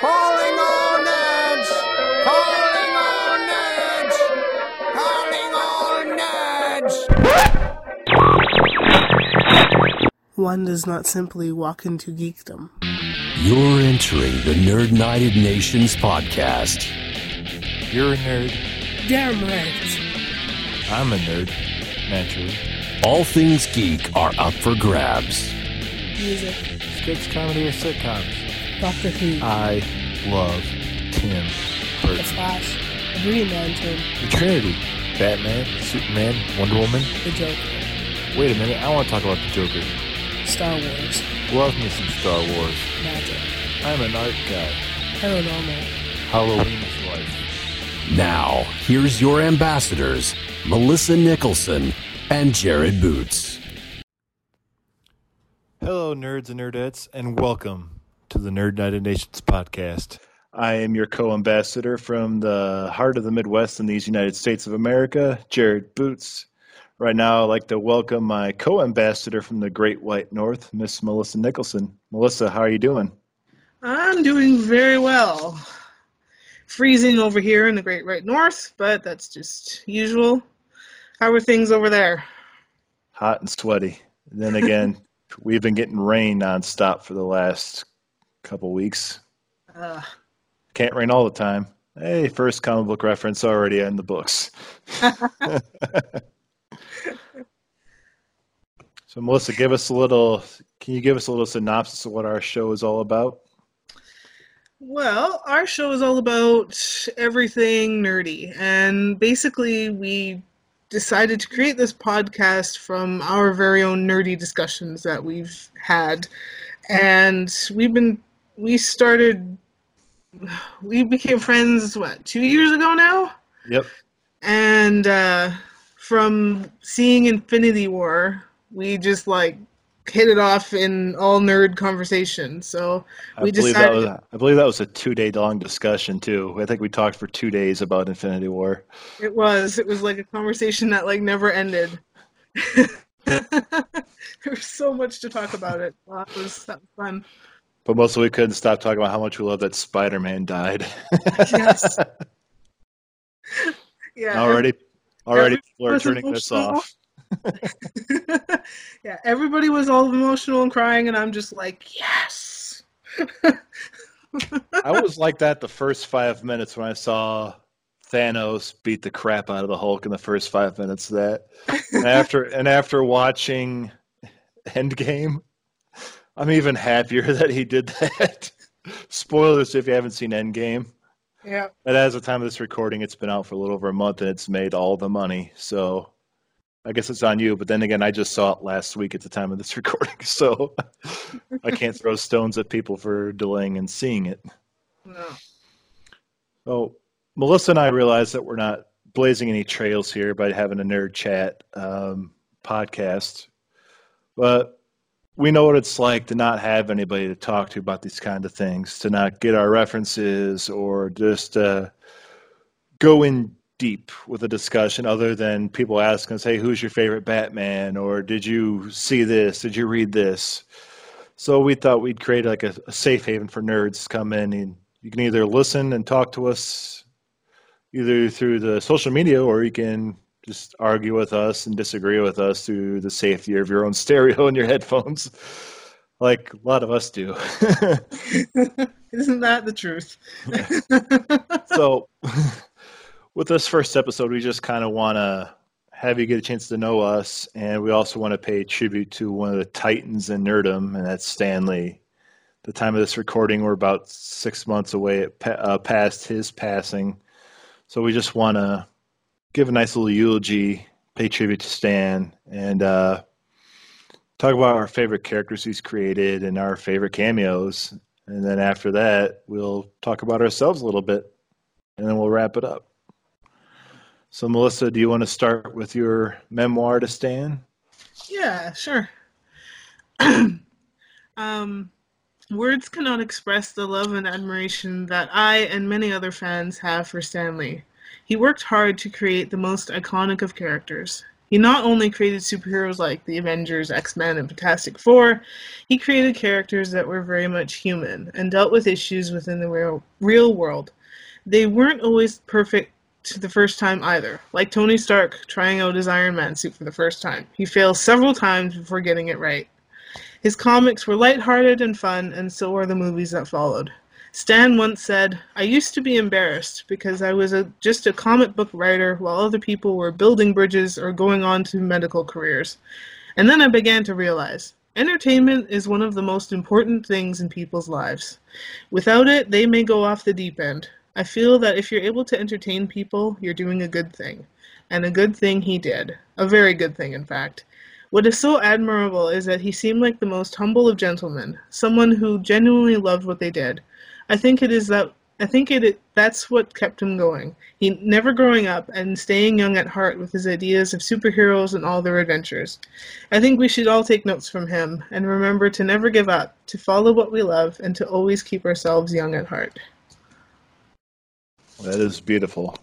Calling all nerds! Calling all nerds! Calling all nerds! One does not simply walk into geekdom. You're entering the Nerd United Nations podcast. You're a nerd. Damn right. I'm a nerd. Naturally. All things geek are up for grabs. Music. Sketch comedy or sitcoms. Doctor Who. I love Tim the Burton. Flash. The Green Lantern. The Trinity. Batman, Superman, Wonder Woman. The Joker. Wait a minute, I want to talk about the Joker. Star Wars. Love me some Star Wars. Magic. I'm an art guy. Paranormal. Halloween is life. Now, here's your ambassadors, Melissa Nicholson and Jared Boots. Hello, nerds and nerdettes, and welcome to the Nerd United Nations podcast. I am your co ambassador from the heart of the Midwest in these United States of America, Jared Boots. Right now, I'd like to welcome my co ambassador from the Great White North, Miss Melissa Nicholson. Melissa, how are you doing? I'm doing very well. Freezing over here in the Great White North, but that's just usual. How are things over there? Hot and sweaty. And then again, we've been getting rain nonstop for the last couple weeks. Uh, Can't rain all the time. Hey, first comic book reference already in the books. so, Melissa, give us a little. Can you give us a little synopsis of what our show is all about? well, our show is all about everything nerdy, and basically, we decided to create this podcast from our very own nerdy discussions that we've had, and we've been we started we became friends what two years ago now Yep. and uh, from seeing Infinity War, we just like hit it off in all nerd conversation. So we believe decided. that was. I believe that was a two-day long discussion too. I think we talked for two days about Infinity War. It was. It was like a conversation that like never ended. there was so much to talk about it. Wow, that was that was fun. But mostly we couldn't stop talking about how much we love that Spider-Man died. Yes. Yeah. already, already people are turning this off. yeah, everybody was all emotional and crying, and I'm just like, yes. I was like that the first five minutes when I saw Thanos beat the crap out of the Hulk in the first five minutes of that. And after and after watching Endgame, I'm even happier that he did that. Spoilers if you haven't seen Endgame. yeah. But as of the time of this recording, it's been out for a little over a month and it's made all the money. So I guess it's on you. But then again, I just saw it last week at the time of this recording. So I can't throw stones at people for delaying and seeing it. No. So Melissa and I realized that we're not blazing any trails here by having a nerd chat um, podcast, but we know what it's like to not have anybody to talk to about these kind of things, to not get our references or just uh, go in deep with a discussion other than people asking us, "Hey, who's your favorite Batman?" or "Did you see this? Did you read this?" So we thought we'd create like a, a safe haven for nerds to come in and you can either listen and talk to us either through the social media or you can just argue with us and disagree with us through the safety of your own stereo and your headphones like a lot of us do Isn't that the truth? so with this first episode we just kind of want to have you get a chance to know us and we also want to pay tribute to one of the titans in nerdom and that's Stan Lee. The time of this recording we're about six months away uh, past his passing. So we just want to give a nice little eulogy pay tribute to stan and uh, talk about our favorite characters he's created and our favorite cameos. And then after that we'll talk about ourselves a little bit and then we'll wrap it up so melissa do you want to start with your memoir to stan Yeah, sure. um, words cannot express the love and admiration that I and many other fans have for Stan Lee. He worked hard to create the most iconic of characters. He not only created superheroes like the Avengers, X Men, and Fantastic Four, he created characters that were very much human and dealt with issues within the real, real world. They weren't always perfect the first time either, like Tony Stark trying out his Iron Man suit for the first time. He fails several times before getting it right. His comics were lighthearted and fun, and so were the movies that followed. Stan once said, I used to be embarrassed because I was a, just a comic book writer while other people were building bridges or going on to medical careers. And then I began to realize entertainment is one of the most important things in people's lives. Without it, they may go off the deep end. I feel that if you're able to entertain people, you're doing a good thing. And a good thing he did. A very good thing, in fact. What is so admirable is that he seemed like the most humble of gentlemen, someone who genuinely loved what they did. I think it is that I think it that's what kept him going. He never growing up and staying young at heart with his ideas of superheroes and all their adventures. I think we should all take notes from him and remember to never give up, to follow what we love, and to always keep ourselves young at heart. That is beautiful.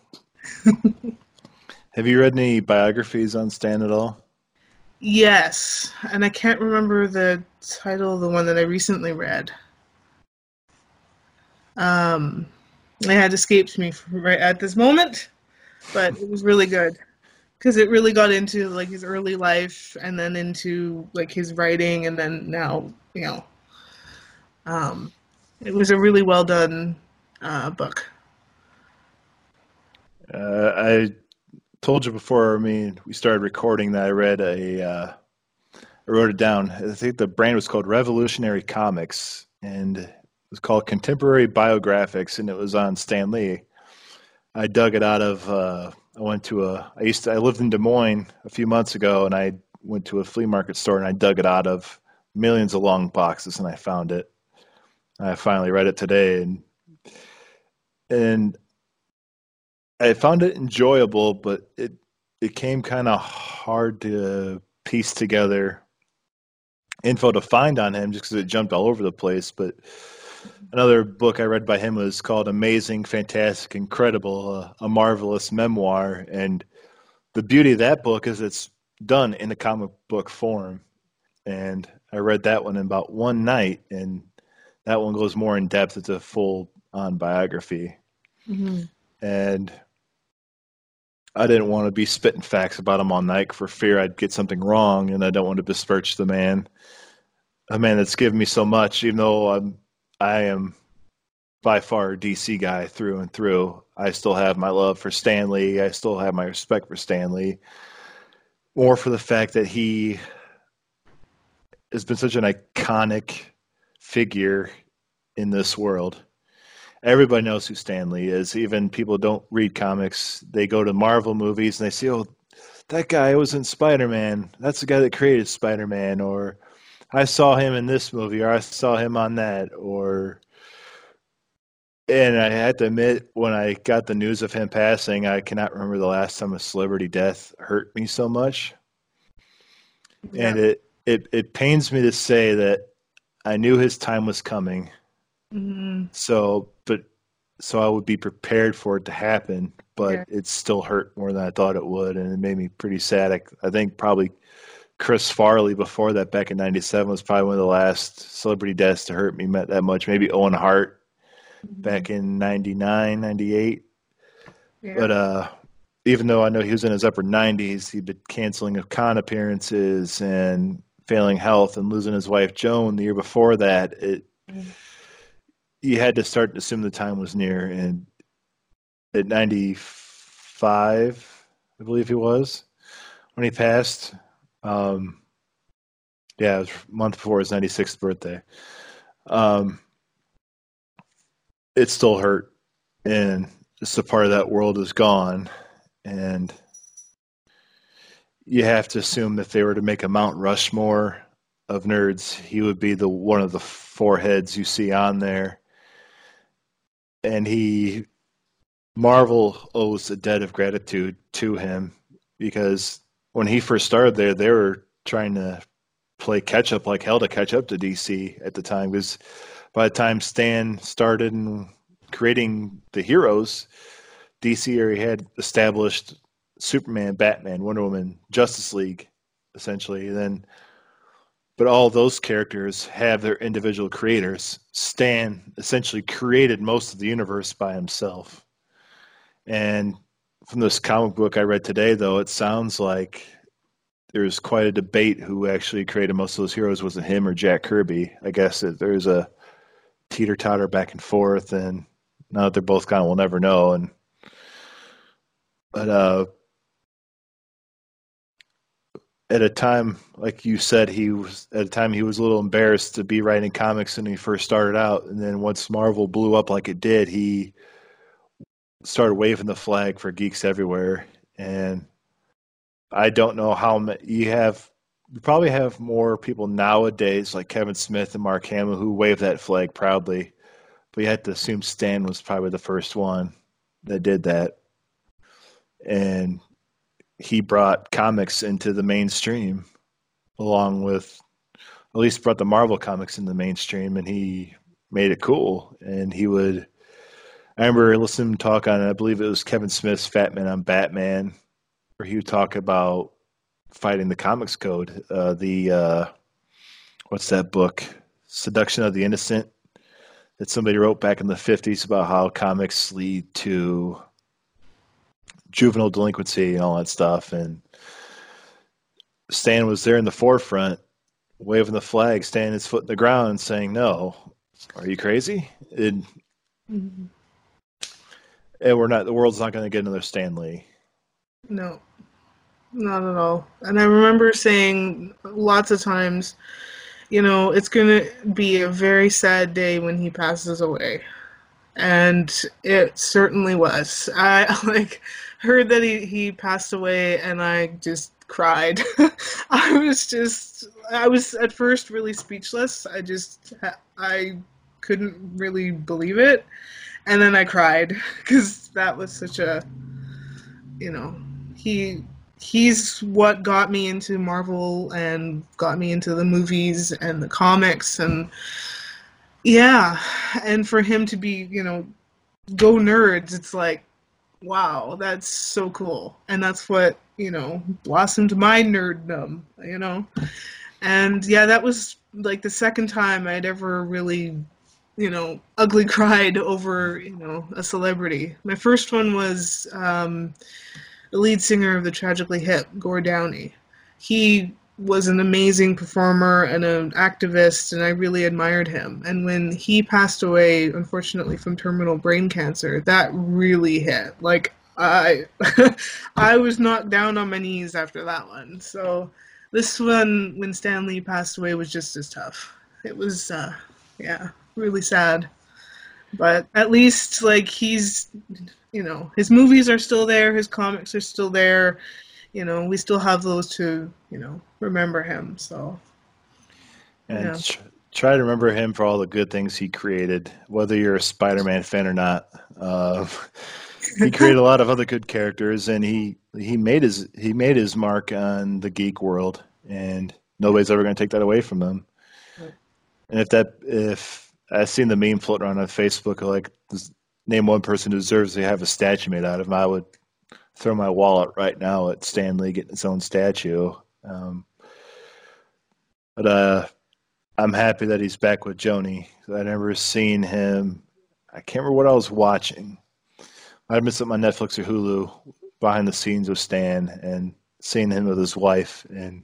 Have you read any biographies on Stan at all? Yes, and I can't remember the title of the one that I recently read. Um, it had escaped me right at this moment, but it was really good because it really got into like his early life and then into like his writing and then now you know um, it was a really well done uh, book uh, i told you before i mean we started recording that i read a uh, I wrote it down i think the brand was called revolutionary comics and it was called Contemporary Biographics, and it was on Stan Lee. I dug it out of. Uh, I went to a. I used to. I lived in Des Moines a few months ago, and I went to a flea market store and I dug it out of millions of long boxes, and I found it. I finally read it today, and and I found it enjoyable, but it it came kind of hard to piece together info to find on him just because it jumped all over the place. But another book I read by him was called Amazing, Fantastic, Incredible, uh, a marvelous memoir. And the beauty of that book is it's done in a comic book form. And I read that one in about one night, and that one goes more in depth. It's a full on biography. Mm-hmm. And I didn't want to be spitting facts about him all night for fear I'd get something wrong, and I don't want to besmirch the man, a man that's given me so much, even though I'm I am by far a DC guy through and through. I still have my love for Stan Lee. I still have my respect for Stan Lee, More for the fact that he has been such an iconic figure in this world. Everybody knows who Stan Lee is. Even people don't read comics. They go to Marvel movies and they see, oh, that guy was in Spider Man. That's the guy that created Spider Man. Or I saw him in this movie, or I saw him on that, or. And I had to admit, when I got the news of him passing, I cannot remember the last time a celebrity death hurt me so much. Yeah. And it, it it pains me to say that I knew his time was coming. Mm-hmm. So, but so I would be prepared for it to happen, but it still hurt more than I thought it would, and it made me pretty sad. I, I think probably Chris Farley before that back in 97 was probably one of the last celebrity deaths to hurt me that much. Maybe Owen Hart mm-hmm. back in 99, 98. Yeah. But uh, even though I know he was in his upper 90s, he'd been canceling of con appearances and failing health and losing his wife Joan the year before that. It mm-hmm. You had to start to assume the time was near. And at 95, I believe he was when he passed um, yeah, it was a month before his 96th birthday. Um, it still hurt, and just a part of that world is gone, and you have to assume that if they were to make a Mount Rushmore of nerds, he would be the one of the four heads you see on there, and he Marvel owes a debt of gratitude to him because when he first started there, they were trying to play catch up like hell to catch up to DC at the time because by the time Stan started creating the heroes, DC already had established Superman, Batman, Wonder Woman, Justice League, essentially. And then, but all those characters have their individual creators. Stan essentially created most of the universe by himself. And from this comic book I read today, though, it sounds like there's quite a debate who actually created most of those heroes. Was it him or Jack Kirby? I guess that there's a teeter totter back and forth, and now that they're both gone, we'll never know. And but uh, at a time like you said, he was at a time he was a little embarrassed to be writing comics when he first started out, and then once Marvel blew up like it did, he started waving the flag for geeks everywhere. And I don't know how many you have. You probably have more people nowadays, like Kevin Smith and Mark Hamill, who wave that flag proudly. But you have to assume Stan was probably the first one that did that, and he brought comics into the mainstream, along with at least brought the Marvel comics in the mainstream, and he made it cool. And he would I remember listening to him talk on, I believe it was Kevin Smith's Fat Man on Batman, where he would talk about fighting the comics code. Uh, the uh, what's that book? Seduction of the Innocent that somebody wrote back in the fifties about how comics lead to juvenile delinquency and all that stuff. And Stan was there in the forefront, waving the flag, standing his foot in the ground, and saying, "No, are you crazy?" And mm-hmm and we're not. The world's not going to get another Stan Lee. No, not at all. And I remember saying lots of times, you know, it's going to be a very sad day when he passes away, and it certainly was. I like heard that he he passed away, and I just cried. I was just, I was at first really speechless. I just, I couldn't really believe it and then I cried because that was such a, you know, he he's what got me into Marvel and got me into the movies and the comics and yeah, and for him to be, you know, go nerds, it's like wow, that's so cool. And that's what, you know, blossomed my nerddom, you know. And yeah, that was like the second time I'd ever really you know, ugly cried over, you know, a celebrity. My first one was um, the lead singer of the Tragically Hip, Gord Downie. He was an amazing performer and an activist, and I really admired him. And when he passed away, unfortunately, from terminal brain cancer, that really hit. Like I, I was knocked down on my knees after that one. So this one, when Stan Lee passed away, was just as tough. It was, uh, yeah really sad. But at least like he's you know, his movies are still there, his comics are still there. You know, we still have those to, you know, remember him. So and yeah. tr- try to remember him for all the good things he created, whether you're a Spider-Man fan or not. Uh, he created a lot of other good characters, and he he made his he made his mark on the geek world, and nobody's ever going to take that away from him. Right. And if that if I've seen the meme floating around on Facebook. Like, name one person who deserves to have a statue made out of him. I would throw my wallet right now at Stan Lee getting his own statue. Um, but uh, I'm happy that he's back with Joni. I never seen him. I can't remember what I was watching. I missed it on Netflix or Hulu behind the scenes with Stan and seeing him with his wife. And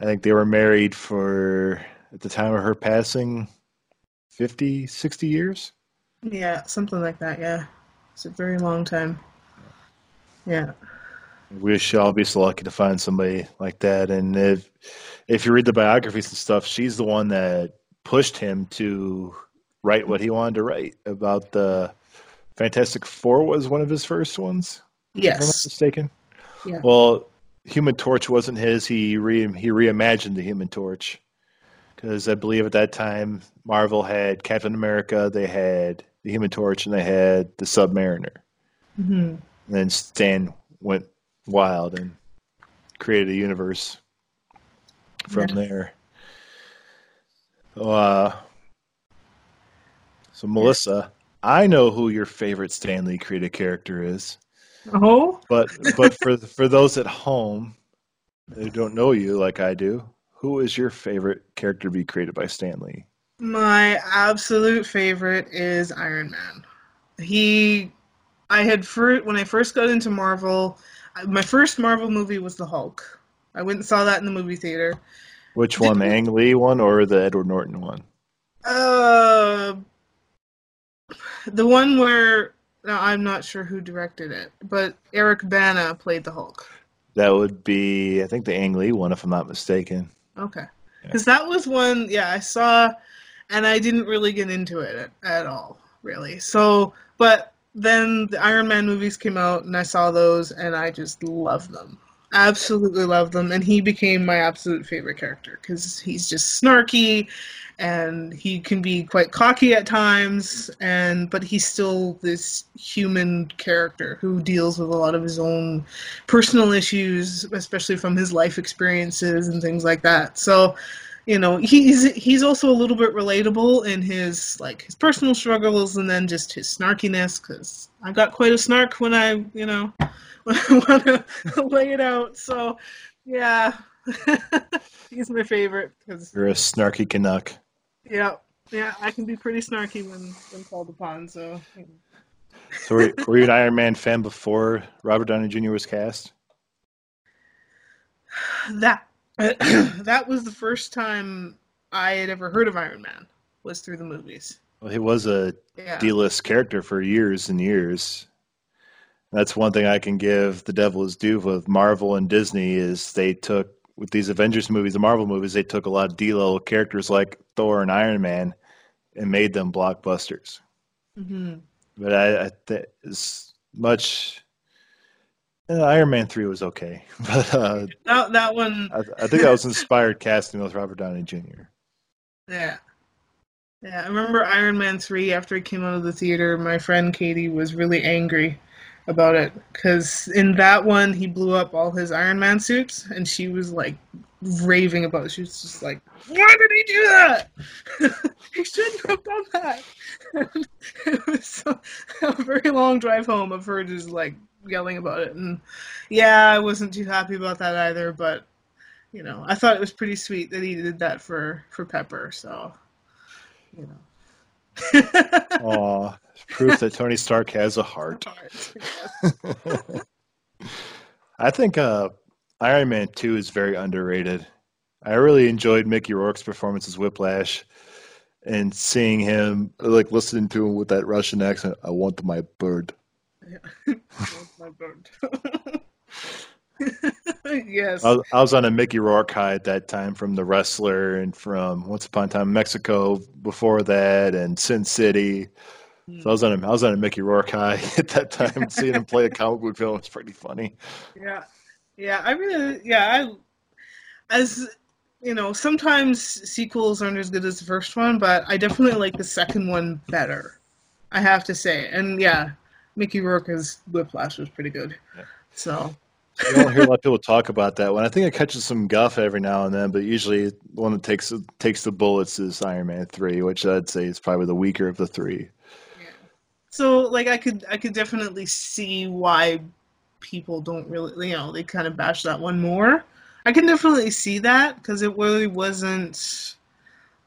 I think they were married for at the time of her passing 50, 60 years? Yeah, something like that, yeah. It's a very long time. Yeah. We should all be so lucky to find somebody like that. And if if you read the biographies and stuff, she's the one that pushed him to write what he wanted to write about the Fantastic Four was one of his first ones. Yes. If I'm not mistaken. Yeah. Well, Human Torch wasn't his. He re he reimagined the Human Torch because I believe at that time Marvel had Captain America, they had the Human Torch, and they had the Submariner. Mm-hmm. And then Stan went wild and created a universe from yeah. there. So, uh, so Melissa, I know who your favorite Stan Lee created character is. Oh, But but for for those at home who don't know you like I do, who is your favorite character to be created by Stan Lee? my absolute favorite is Iron Man. He, I had first when I first got into Marvel. My first Marvel movie was the Hulk. I went and saw that in the movie theater. Which one, the Ang Lee one or the Edward Norton one? Uh, the one where no, I'm not sure who directed it, but Eric Bana played the Hulk. That would be, I think, the Ang Lee one, if I'm not mistaken. Okay, because that was one. Yeah, I saw, and I didn't really get into it at, at all, really. So, but then the Iron Man movies came out, and I saw those, and I just loved them. Absolutely loved them, and he became my absolute favorite character because he's just snarky, and he can be quite cocky at times, and but he's still this human character who deals with a lot of his own personal issues, especially from his life experiences and things like that. So, you know, he's he's also a little bit relatable in his like his personal struggles and then just his snarkiness because I've got quite a snark when I, you know, when I want to lay it out. So, yeah, he's my favorite because You're a snarky Canuck. yeah, yeah, I can be pretty snarky when when called upon. So. So were, were you an Iron Man fan before Robert Downey Jr. was cast? that that was the first time I had ever heard of Iron Man was through the movies. Well, he was a Yeah. D-list character for years and years. That's one thing I can give the devil his due with Marvel and Disney is they took with these Avengers movies, the Marvel movies, they took a lot of D-level characters like Thor and Iron Man and made them blockbusters. hmm But I, I th- as much uh, Iron Man three was okay, but uh, That that one, I, I think that was inspired casting with Robert Downey Jr. yeah, yeah. I remember Iron Man three after it came out of the theater. My friend Katie was really angry about it because in that one he blew up all his Iron Man suits, and she was like raving about it. She was just like, "Why did he do that? he shouldn't have done that." it was so, a very long drive home of her just like yelling about it, and yeah, I wasn't too happy about that either. But you know, I thought it was pretty sweet that he did that for for Pepper. So, you know. Aw, proof that Tony Stark has a heart. I think uh, Iron Man 2 is very underrated. I really enjoyed Mickey Rourke's performance as Whiplash and seeing him, like listening to him with that Russian accent. I want my bird. That's my bird. yes. I was, I was on a Mickey Rourke high at that time from The Wrestler and from Once Upon a Time in Mexico before that and Sin City. So I was on a, I was on a Mickey Rourke high at that time. Seeing him play a comic book film was pretty funny. Yeah, yeah. I really, yeah. I, as you know, sometimes sequels aren't as good as the first one, but I definitely like the second one better. I have to say, and yeah, Mickey Rourke's Whiplash was pretty good. Yeah. So You don't hear a lot of people talk about that one. I think it catches some guff every now and then, but usually the one that takes takes the bullets is Iron Man three, which I'd say is probably the weaker of the three. So like I could I could definitely see why people don't really you know they kind of bash that one more. I can definitely see that because it really wasn't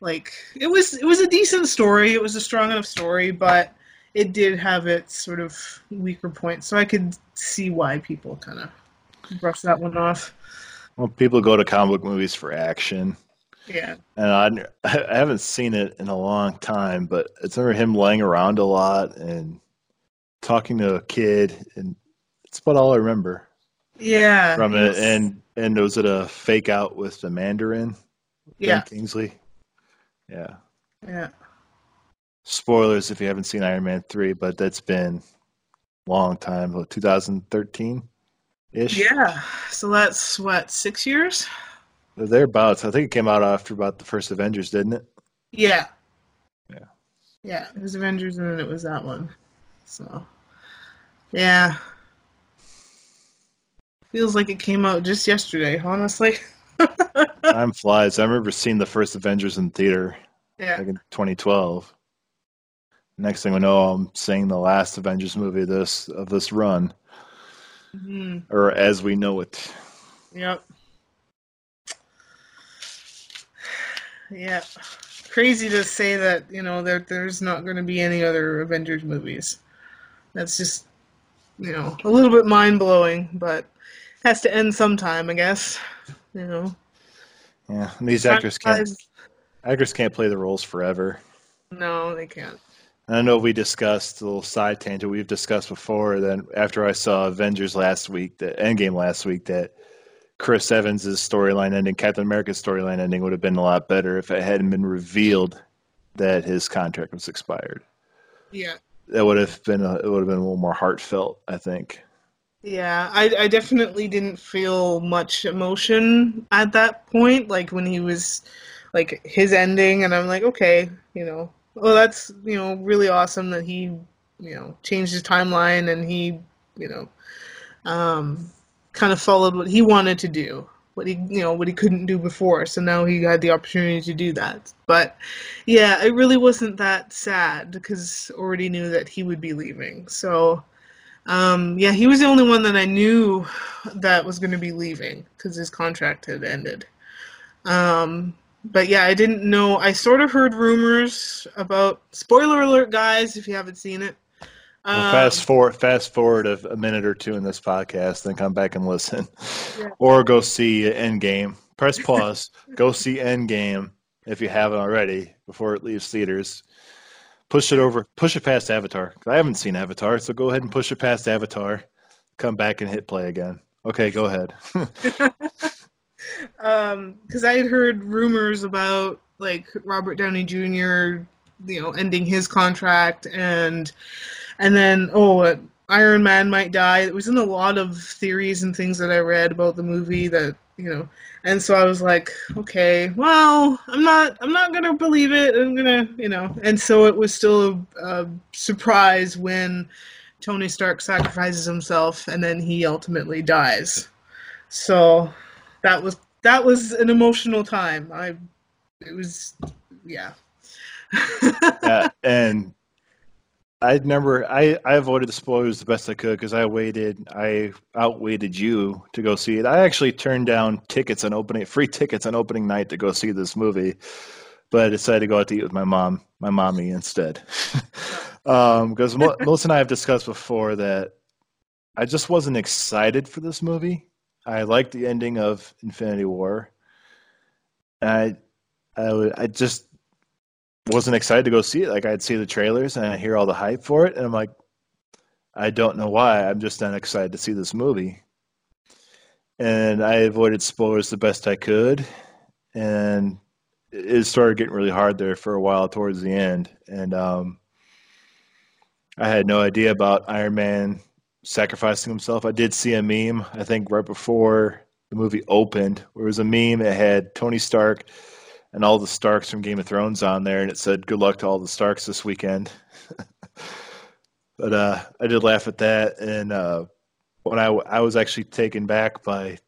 like it was it was a decent story. It was a strong enough story, but it did have its sort of weaker points. So I could see why people kind of brush that one off. Well, people go to comic book movies for action, Yeah. and I, I haven't seen it in a long time, but it's remember him laying around a lot and talking to a kid, and it's about all I remember Yeah. from it. it's- And and was it a fake out with the Mandarin? Ben yeah. Kingsley. Yeah. Yeah. Spoilers if you haven't seen Iron Man three, but that's been a long time, about 2013 ish. Yeah. So that's what six years. Thereabouts. I think it came out after about the first Avengers, didn't it? Yeah. Yeah. Yeah, it was Avengers and then it was that one. So, yeah. Feels like it came out just yesterday, honestly. Time flies. I remember seeing the first Avengers in theater yeah. like in 2012. Next thing we know, I'm seeing the last Avengers movie of this of this run. hmm or as we know it. Yep. Yeah. Crazy to say that, you know, there there's not going to be any other Avengers movies. That's just, you know, a little bit mind blowing, but has to end sometime, I guess. You know. Yeah, and these actors can't actors can't play the roles forever. No, they can't. I know we discussed a little side tangent we've discussed before. Then after I saw Avengers last week, the Endgame last week, that Chris Evans' storyline ending, Captain America's storyline ending would have been a lot better if it hadn't been revealed that his contract was expired. Yeah. That would have been a, it would have been a little more heartfelt, I think. Yeah, I, I definitely didn't feel much emotion at that point, like when he was like his ending, and I'm like, okay, you know, well, that's you know really awesome that he you know changed his timeline and he you know um, kind of followed what he wanted to do, what he you know what he couldn't do before, so now he had the opportunity to do that. But yeah, it really wasn't that sad because already knew that he would be leaving, so. Um, yeah, he was the only one that I knew that was going to be leaving because his contract had ended. Um, but yeah, I didn't know. I sort of heard rumors about. Spoiler alert, guys! If you haven't seen it, Well, Um, fast forward, fast forward a, a minute or two in this podcast, then come back and listen, Yeah. or go see Endgame. Press pause. go see Endgame if you haven't already before it leaves theaters. Push it over. Push it past Avatar. I haven't seen Avatar, so go ahead and push it past Avatar. Come back and hit play again. Okay, go ahead. um because i had heard rumors about like robert downey jr you know ending his contract and and then oh uh, iron man might die. It was in a lot of theories and things that i read about the movie that you know and so i was like okay well i'm not i'm not gonna believe it. I'm gonna you know and so it was still a, a surprise when tony stark sacrifices himself and then he ultimately dies. So that was that was an emotional time. I it was yeah. yeah, and I never I I avoided the spoilers the best I could because I waited I outweighted you to go see it. I actually turned down tickets on opening free tickets on opening night to go see this movie, but I decided to go out to eat with my mom, my mommy instead. um, because Mel- Melissa and I have discussed before that I just wasn't excited for this movie. I liked the ending of Infinity War. I I I just wasn't excited to go see it. Like I'd see the trailers and I hear all the hype for it, and I'm like, I don't know why. I'm just not excited to see this movie. And I avoided spoilers the best I could, and it started getting really hard there for a while towards the end. And um, I had no idea about Iron Man sacrificing himself. I did see a meme, I think, right before the movie opened, where it was a meme that had Tony Stark and all the Starks from Game of Thrones on there, and it said, "Good luck to all the Starks this weekend." but uh, I did laugh at that, and uh, when I I was actually taken back by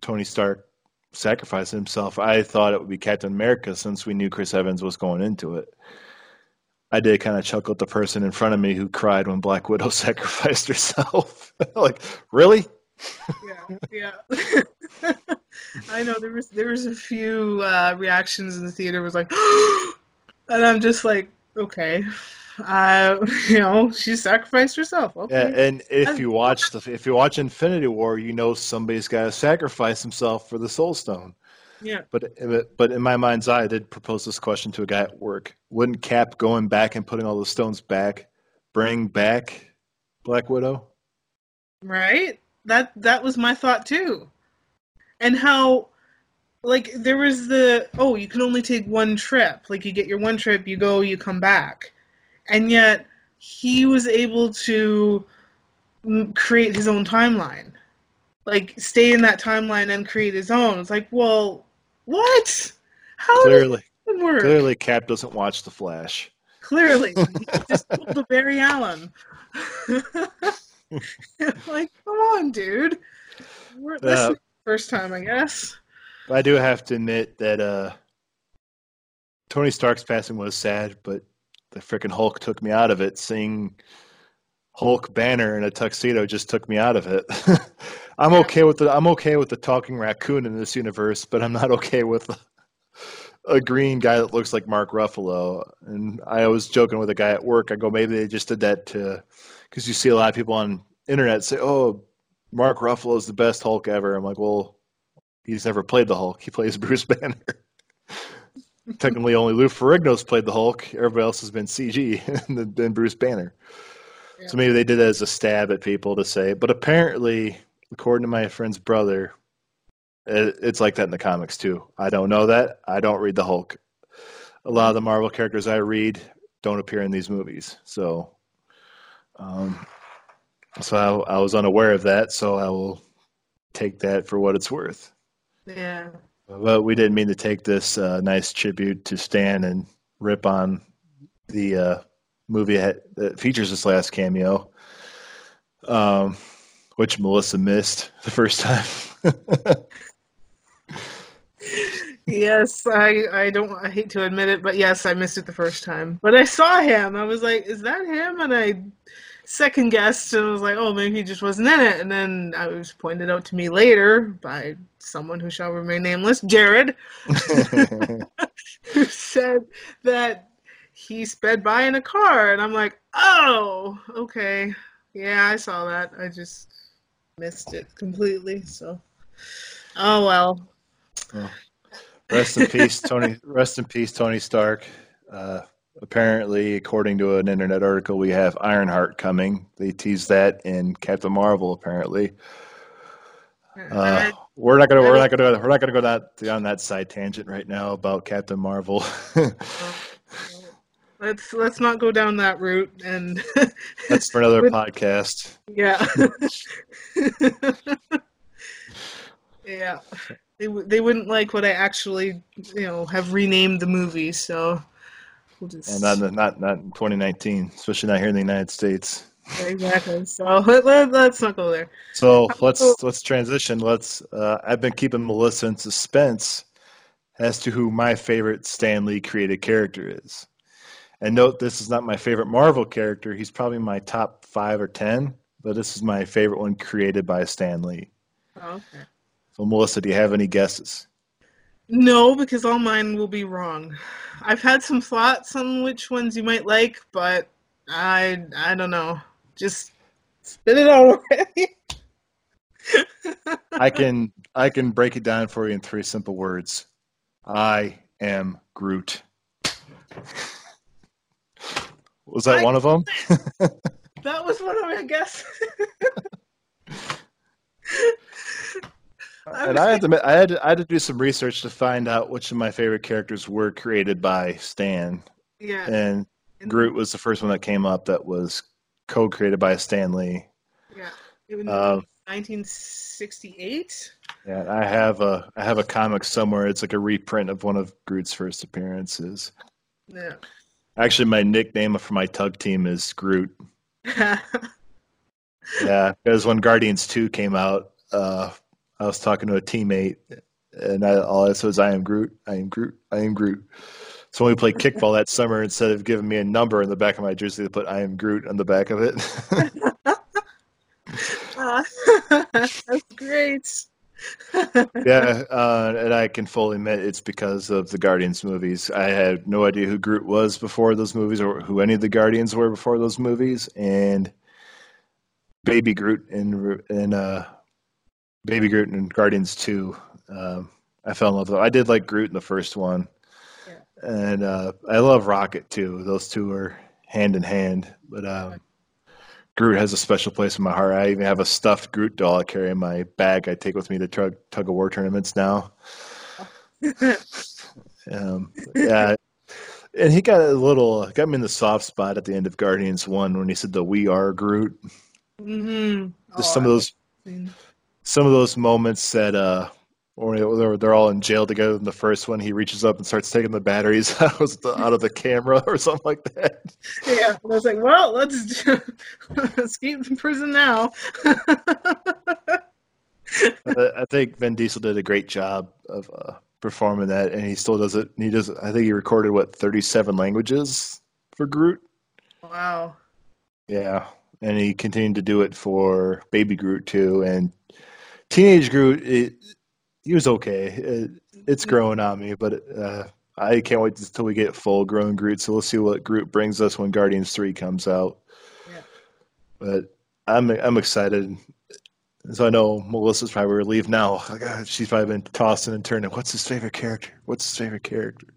Tony Stark sacrificing himself, I thought it would be Captain America since we knew Chris Evans was going into it. I did kind of chuckle at the person in front of me who cried when Black Widow sacrificed herself. like, really? yeah, yeah. I know there was there was a few uh, reactions in the theater was like, and I'm just like, okay, uh, you know, she sacrificed herself. Yeah, and if you watch the if you watch Infinity War, you know somebody's got to sacrifice himself for the Soul Stone. Yeah, But but in my mind's eye, I did propose this question to a guy at work. Wouldn't Cap going back and putting all the stones back bring back Black Widow? right. That that was my thought too, and how. Like there was the oh you can only take one trip like you get your one trip you go you come back, and yet he was able to create his own timeline like stay in that timeline and create his own it's like well what? How Clearly, clearly, Cap doesn't watch The Flash. clearly. He just pulled the barry allen. Like come on dude. We're, this Uh, is the first time i guess. I do have to admit that uh, Tony Stark's passing was sad, but the freaking Hulk took me out of it. Seeing Hulk banner in a tuxedo just took me out of it. I'm okay with the I'm okay with the talking raccoon in this universe, but I'm not okay with a green guy that looks like Mark Ruffalo. And I was joking with a guy at work. I go, maybe they just did that to because you see a lot of people on internet say, "Oh, Mark Ruffalo is the best Hulk ever." I'm like, well, he's never played the Hulk. He plays Bruce Banner. Technically, only Lou Ferrigno's played the Hulk. Everybody else has been CG and then Bruce Banner. Yeah. So maybe they did it as a stab at people to say. But apparently, according to my friend's brother, it's like that in the comics too. I don't know that. I don't read the Hulk. A lot of the Marvel characters I read don't appear in these movies. So, um, so I, I was unaware of that. So I will take that for what it's worth. Yeah. But we didn't mean to take this uh, nice tribute to Stan and rip on the uh, movie that features this last cameo, um, which Melissa missed the first time. Yes, I I don't I hate to admit it, but yes, I missed it the first time. But I saw him. I was like, is that him? And I second guessed and was like, oh, maybe he just wasn't in it. And then I was pointed out to me later by someone who shall remain nameless, Jared, who said that he sped by in a car. And I'm like, oh, okay. Yeah, I saw that. I just missed it completely. So, oh well. rest in peace, Tony. Rest in peace, Tony Stark. Uh, apparently, according to an internet article, we have Ironheart coming. They teased that in Captain Marvel. Apparently, uh, we're not gonna we're not gonna we're not gonna go that on that side tangent right now about Captain Marvel. let's let's not go down that route and That's for another podcast. yeah yeah they, w- they wouldn't like what i actually you know have renamed the movie so we'll just And not not not in 2019, especially not here in the United States. exactly so let, let, let's not go there So let's let's transition. Let's. Uh, I've been keeping Melissa in suspense as to who my favorite Stan Lee created character is. And note, this is not my favorite Marvel character. He's probably my top five or ten, but this is my favorite one created by Stan Lee. Oh, okay So, Melissa, do you have any guesses? no because all mine will be wrong i've had some thoughts on which ones you might like but i i don't know just spit it out already I can I can break it down for you in three simple words. I am Groot. Was that I- one of them? That was one of my guesses. I and I had to I had to, I had to do some research to find out which of my favorite characters were created by Stan, yeah. and Groot was the first one that came up that was co-created by Stan Lee. Yeah. It was Um, 1968. Yeah, I have a I have a comic somewhere. It's like a reprint of one of Groot's first appearances. Yeah. Actually, my nickname for my tug team is Groot. Yeah, because when Guardians Two came out, uh, I was talking to a teammate, and I, all I said was, "I am Groot. I am Groot. I am Groot." So when we played kickball that summer, instead of giving me a number in the back of my jersey, they put "I am Groot" on the back of it. That's great. Yeah, uh, and I can fully admit it's because of the Guardians movies. I had no idea who Groot was before those movies, or who any of the Guardians were before those movies, and Baby Groot in in uh, Baby Groot and Guardians Two. Um, I fell in love with. I did like Groot in the first one, Yeah. and uh, I love Rocket too. Those two are hand in hand, but. Um, Groot has a special place in my heart. I even have a stuffed Groot doll I carry in my bag. I take with me to tug, tug of war tournaments now. Um, yeah, and he got a little got me in the soft spot at the end of Guardians One when he said the "We are Groot." hmm Just some of those some of those moments that uh, or they're, they're all in jail together. In the first one, he reaches up and starts taking the batteries out of the, out of the camera or something like that. Yeah. I was like, well, let's keep in prison now. I I think Vin Diesel did a great job of uh, performing that, and he still does it. He does. I think he recorded what thirty-seven languages for Groot. wow. Yeah, and he continued to do it for Baby Groot too. And Teenage Groot, it, he was okay. It, it's growing on me, but uh, I can't wait until we get full grown Groot. So we'll see what Groot brings us when Guardians Three comes out. Yeah. But I'm I'm excited. So I know Melissa's probably relieved now. Oh, God, she's probably been tossing and turning. What's his favorite character? What's his favorite character?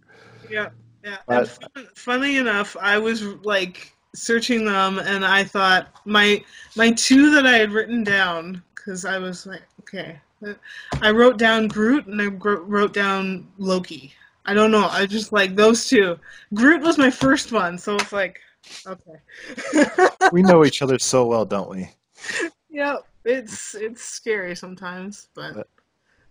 Yeah, yeah. And fun, funny enough, I was like searching them, and I thought my my two that I had written down because I was like, okay, I wrote down Groot and I wrote down Loki. I don't know. I just like those two. Groot was my first one, so it's like, okay. We know each other so well, don't we? yeah, it's it's scary sometimes, but But-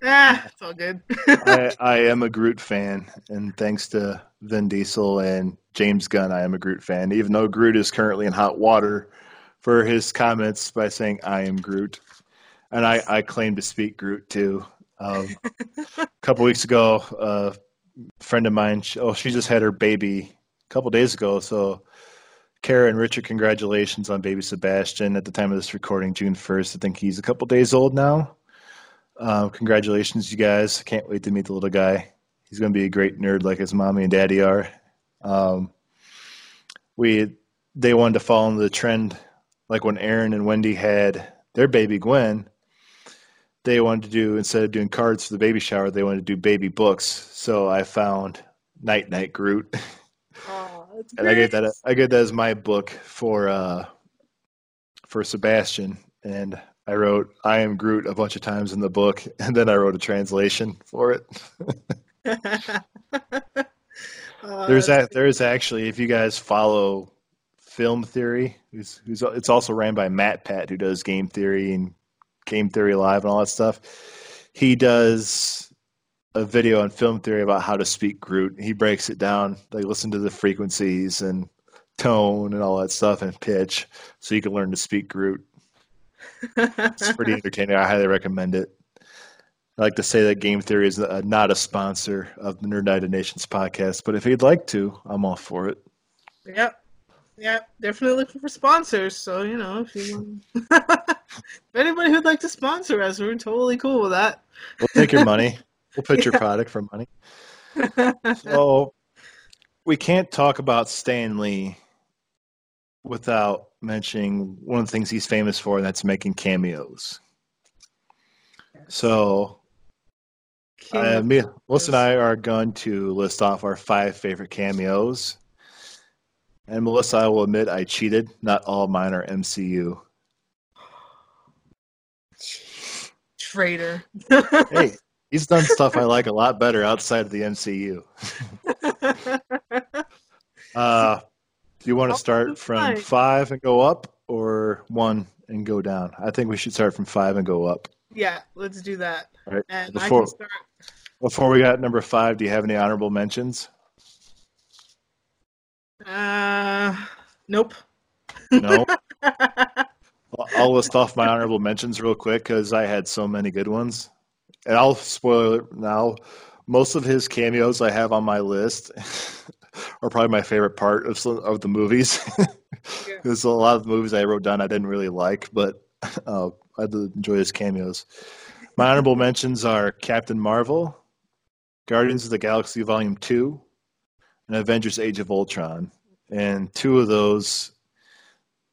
ah, it's all good. I, I am a Groot fan, and thanks to Vin Diesel and James Gunn, I am a Groot fan. Even though Groot is currently in hot water for his comments by saying "I am Groot," and I, I claim to speak Groot too. Um, a couple weeks ago, a friend of mine, she- oh, she just had her baby a couple days ago. So, Kara and Richard, congratulations on baby Sebastian. At the time of this recording, June first, I think he's a couple days old now. Um, congratulations, you guys! Can't wait to meet the little guy. He's going to be a great nerd like his mommy and daddy are. Um, we they wanted to follow the trend, like when Aaron and Wendy had their baby Gwen. They wanted to do instead of doing cards for the baby shower, they wanted to do baby books. So I found Night Night Groot, Oh, and I gave that I gave that as my book for uh, for Sebastian, and I wrote "I am Groot" a bunch of times in the book, and then I wrote a translation for it. There's that. There's actually, if you guys follow Film Theory, who's, who's it's also ran by MatPat, who does Game Theory and Game Theory Live and all that stuff. He does a video on Film Theory about how to speak Groot. He breaks it down. They listen to the frequencies and tone and all that stuff and pitch, so you can learn to speak Groot. It's pretty entertaining. I highly recommend it. I like to say that Game Theory is uh not a sponsor of the Nerd United Nations podcast, but if you'd like to, I'm all for it. Yep. Yep. Definitely looking for sponsors. So, you know, if you if anybody who'd like to sponsor us, we're totally cool with that. We'll take your money. We'll put your product for money. So we can't talk about Stan Lee without mentioning one of the things he's famous for, and that's making cameos. So uh, me, Melissa and I are going to list off our five favorite cameos. And Melissa, I will admit I cheated. Not all mine are MCU. Traitor. Hey, he's done stuff I like a lot better outside of the MCU. Uh, do you want to start from five and go up, or one and go down? I think we should start from five and go up. yeah, let's do that. All right. And Before- I can start. Before we got number five, do you have any honorable mentions? Uh, nope. No. I'll list off my honorable mentions real quick because I had so many good ones, and I'll spoil it now. Most of his cameos I have on my list are probably my favorite part of some, of the movies. Yeah. There's a lot of movies I wrote down I didn't really like, but uh, I did enjoy his cameos. My honorable mentions are Captain Marvel, Guardians of the Galaxy Volume Two, and Avengers: Age of Ultron. And two of those,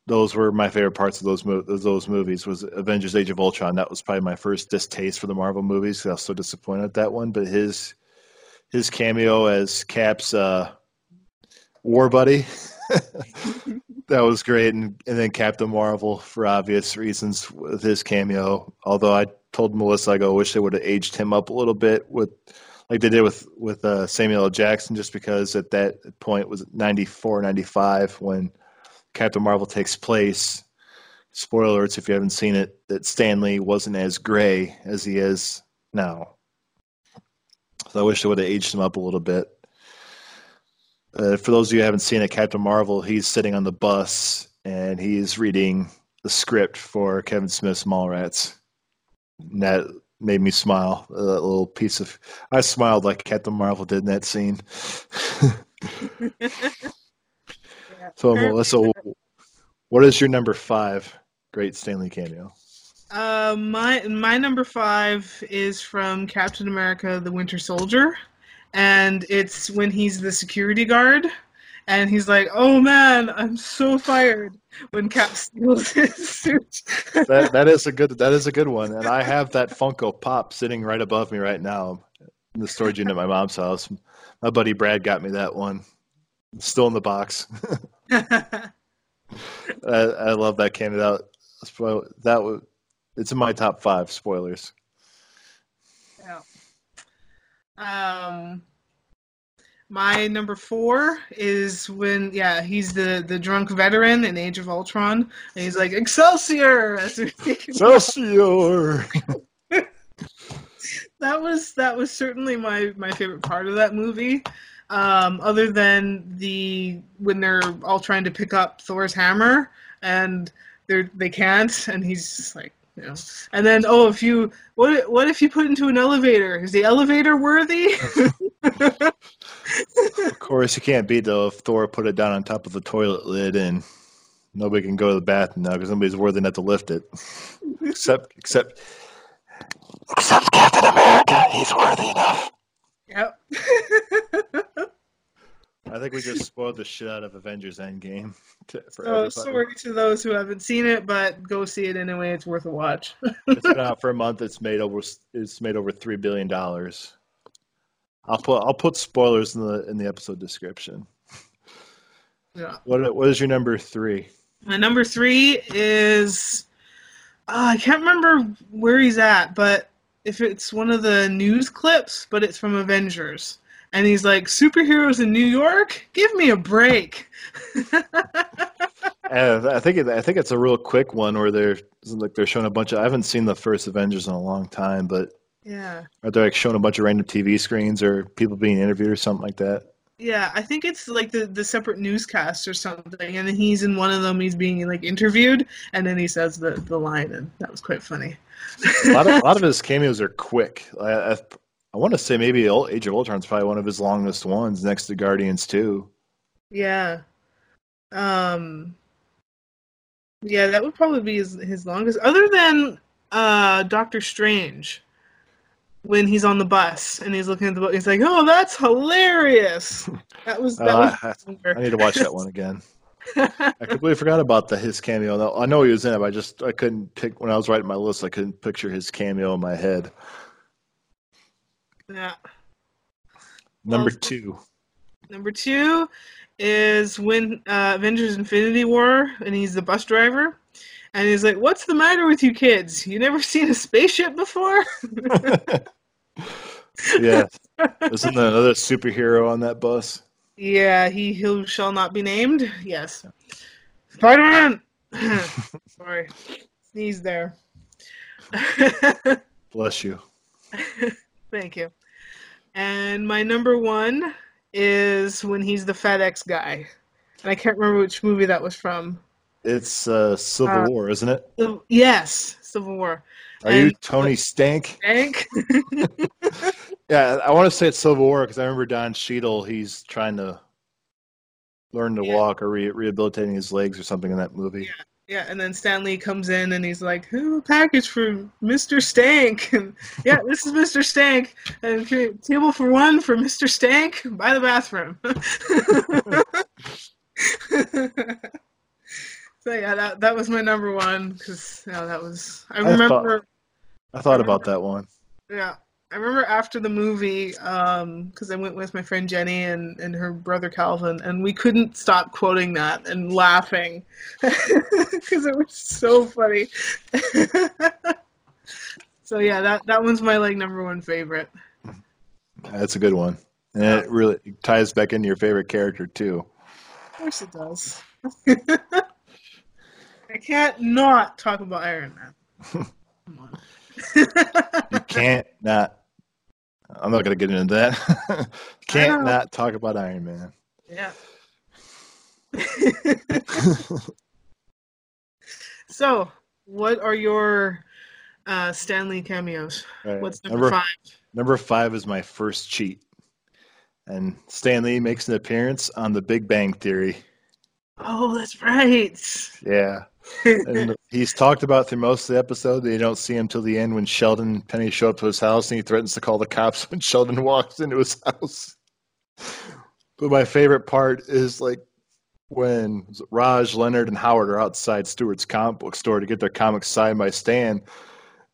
those were my favorite parts of those those movies. Was Avengers: Age of Ultron. That was probably my first distaste for the Marvel movies. I was so disappointed at that one. But his his cameo as Cap's uh, war buddy. that was great, and, and then Captain Marvel for obvious reasons with his cameo. Although I told Melissa, I go, I wish they would have aged him up a little bit with, like they did with with uh, Samuel L. Jackson, just because at that point was 94, 95 when Captain Marvel takes place. Spoiler alerts if you haven't seen it, that Stan Lee wasn't as gray as he is now. So I wish they would have aged him up a little bit. Uh, for those of you who haven't seen it, Captain Marvel, he's sitting on the bus and he's reading the script for Kevin Smith's Mallrats. And that made me smile. That little piece of I smiled like Captain Marvel did in that scene. So Melissa. What is your number five great Stan Lee cameo? Uh, my my number five is from Captain America: The Winter Soldier, and it's when he's the security guard, and he's like, "Oh man, I'm so fired." When Cap steals his suit. That that is a good that is a good one, and I have that Funko Pop sitting right above me right now in the storage unit at my mom's house. My buddy Brad got me that one. It's still in the box. I, I love that spoil that was it's in my top five spoilers. Yeah. Um, my number four is when yeah he's the the drunk veteran in Age of Ultron, and he's like Excelsior. as he's taking- Excelsior! that was that was certainly my my favorite part of that movie. Um, other than the when they're all trying to pick up Thor's hammer and they're they can't, and he's just like you know. And then oh, if you what if- what if you put into an elevator? Is the elevator worthy? Of course, you can't beat though if Thor put it down on top of the toilet lid and nobody can go to the bathroom now because nobody's worthy enough to lift it. Except, except, except Captain America. He's worthy enough. yep. I think we just spoiled the shit out of Avengers Endgame to, for so sorry to those who haven't seen it, but go see it anyway. It's worth a watch. It's been out for a month. It's made over. It's made over three billion dollars. I'll put I'll put spoilers in the in the episode description. yeah. What what is your number three? My number three is uh, I can't remember where he's at, but if it's one of the news clips, but it's from Avengers, and he's like, "Superheroes in New York, give me a break." Uh, I think it, I think it's a real quick one where they're like they're showing a bunch of. I haven't seen the first Avengers in a long time, but yeah, are they like showing a bunch of random TV screens or people being interviewed or something like that? yeah, I think it's like the the separate newscast or something, and then he's in one of them. He's being like interviewed, and then he says the the line, and that was quite funny. A lot of, a lot of his cameos are quick. I, I, I want to say maybe Age of Ultron is probably one of his longest ones, next to Guardians too. Yeah. Um Yeah, that would probably be his, his longest other than uh Doctor Strange when he's on the bus and he's looking at the book he's like, "Oh, that's hilarious." That was that Uh, was I, I need to watch that one again. I completely forgot about the his cameo. Though. I know he was in it, but I just I couldn't pick when I was writing my list. I couldn't picture his cameo in my head. Yeah. Number Well, two. Number 2 is when uh, Avengers Infinity War and he's the bus driver and he's like, "What's the matter with you kids? You never seen a spaceship before?" yeah, isn't there another superhero on that bus? Yeah, he who shall not be named. Yes. Spider Man! Sorry. Sneeze there. Bless you. Thank you. And my number one is when he's the FedEx guy. And I can't remember which movie that was from. It's uh, Civil Uh, War, isn't it? Yes, Civil War. Are you Tony Stank? Hank? Yeah, I want to say it's Civil War because I remember Don Cheadle. He's trying to learn to Yeah. walk or re- rehabilitating his legs or something in that movie. yeah, and then Stan Lee comes in and he's like, "Who package for Mr. Stank?" And yeah, this is Mr. Stank. And table for one for Mr. Stank by the bathroom. so yeah, that that was my number one because yeah, that was I I remember. I thought about that one. Yeah, I remember after the movie, um, because I went with my friend Jenny and, and her brother Calvin, and we couldn't stop quoting that and laughing because it was so funny. so yeah, that that one's my like number one favorite. That's a good one, and it really ties back into your favorite character too. Of course it does. I can't not talk about Iron Man. Come on. You can't not. I'm not going to get into that. can't not talk about Iron Man. yeah. so, what are your uh, Stan Lee cameos? Right. What's number, five? Number five is my first cheat, and Stan Lee makes an appearance on The Big Bang Theory. Oh, that's right. Yeah. And he's talked about through most of the episode. They don't see him till the end when Sheldon and Penny show up to his house and he threatens to call the cops when Sheldon walks into his house. But my favorite part is like when Raj, Leonard, and Howard are outside Stuart's comic book store to get their comics signed by Stan.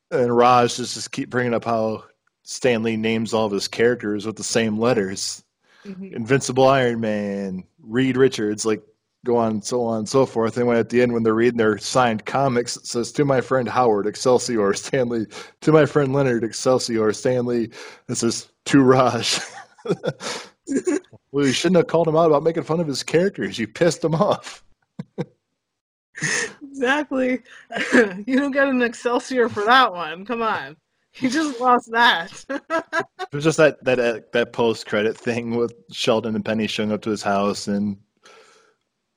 And Raj just, just keep bringing up how Stan Lee names all of his characters with the same letters. Mhm. Invincible Iron Man, Reed Richards, like go on, so on and so forth. And when at the end, when they're reading their signed comics, it says to my friend Howard, Excelsior, Stan Lee, to my friend Leonard, Excelsior, Stan Lee. It says to Raj. well, you shouldn't have called him out about making fun of his characters. You pissed him off. Exactly. you don't get an Excelsior for that one. Come on. You just lost that. It was just that that uh, that post credit thing with Sheldon and Penny showing up to his house, and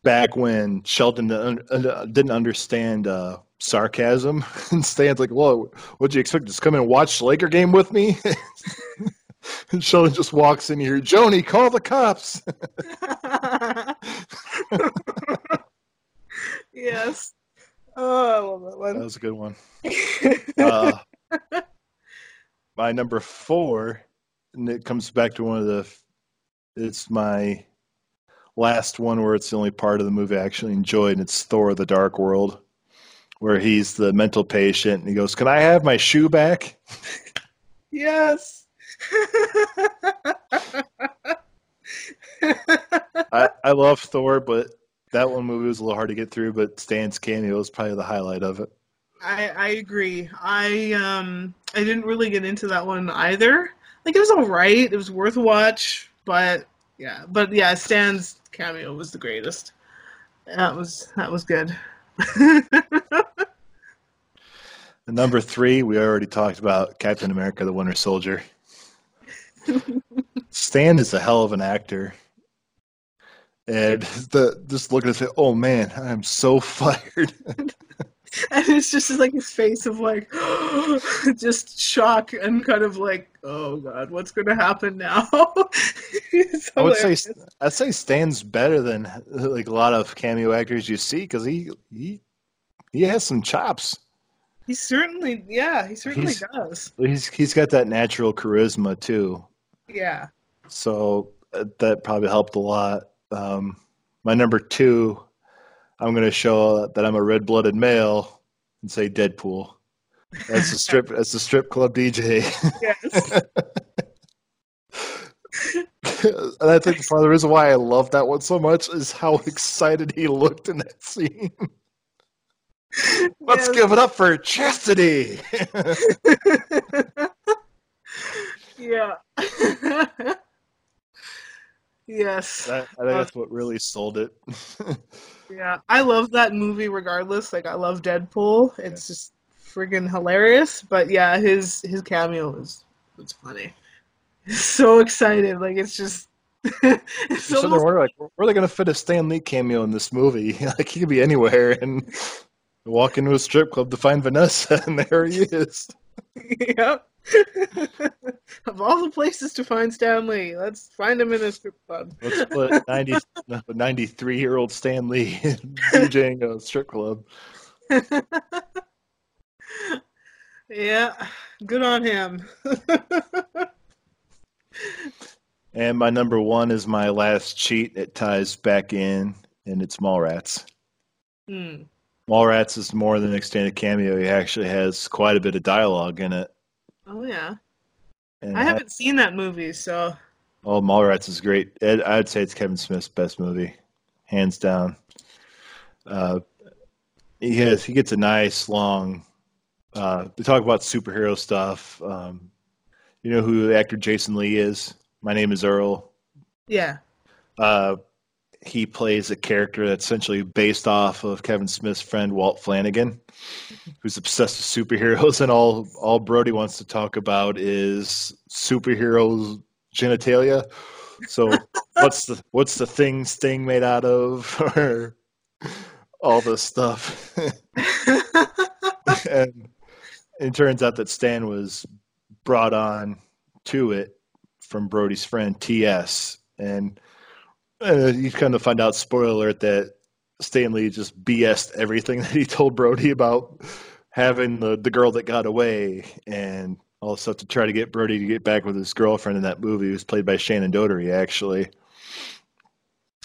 back when Sheldon didn't understand uh, sarcasm, and Stan's like, "Whoa, what'd you expect? Just come in and watch the Laker game with me?" and Sheldon just walks in here, Joni, call the cops. yes. Oh, I love that that was a good one. Uh, my number four, and it comes back to one of the. It's my last one where it's the only part of the movie I actually enjoyed, and it's Thor: The Dark World, where he's the mental patient, and he goes, "Can I have my shoe back?" yes. I, I love Thor, but that one movie was a little hard to get through. But Stan's cameo was probably the highlight of it. I I agree. I um I didn't really get into that one either. Like it was all right. It was worth a watch, but yeah, but yeah, Stan's cameo was the greatest. That was that was good. Number three, we already talked about Captain America: The Winter Soldier. Stan is a hell of an actor, and the just looking at it, oh man, I'm so fired. and it's just like his face of like just shock and kind of like oh god what's going to happen now I would say. I'd say Stan's better than like a lot of cameo actors you see because he he he has some chops. he certainly yeah he certainly He's- does He's he's got that natural charisma too. yeah So uh, that probably helped a lot. Um, my number two, I'm going to show that I'm a red-blooded male and say Deadpool. That's the strip. That's the strip club DJ. yes and I think part of the reason why I love that one so much is how excited he looked in that scene. Let's Yes. give it up for Chastity. yeah yes That, I think that's what really sold it. yeah i love that movie regardless like i love deadpool it's just friggin' hilarious but yeah his his cameo was it's funny so excited like it's just it's there almost, wondering, like, where are they going to fit a Stan Lee cameo in this movie? like, he could be anywhere and walk into a strip club to find Vanessa, and there he is. yep. of all the places to find Stan Lee, let's find him in a strip club. Let's put 90, 93 year old Stan Lee DJing a strip club. yeah, good on him. And my number one is my last cheat. It ties back in, and it's Mallrats. Hmm. Mallrats is more than an extended cameo. He actually has quite a bit of dialogue in it. Oh yeah, And I haven't seen that movie, so Oh, Mallrats is great. It, I'd say it's Kevin Smith's best movie, hands down. Uh, he has he gets a nice long. Uh, they talk about superhero stuff. Um, you know who the actor Jason Lee is? My name is Earl. yeah. Uh, he plays a character that's essentially based off of Kevin Smith's friend Walt Flanagan, mm-hmm. who's obsessed with superheroes, and all all Brodie wants to talk about is superheroes genitalia. So what's the what's the thing Sting made out of, or all this stuff? and it turns out that Stan was brought on to it from Brodie's friend TS, and uh, you kind of find out, spoiler alert, that Stan Lee just BS'd everything that he told Brodie about having the, the girl that got away and all stuff to try to get Brodie to get back with his girlfriend in that movie. Was played by Shannen Doherty, actually.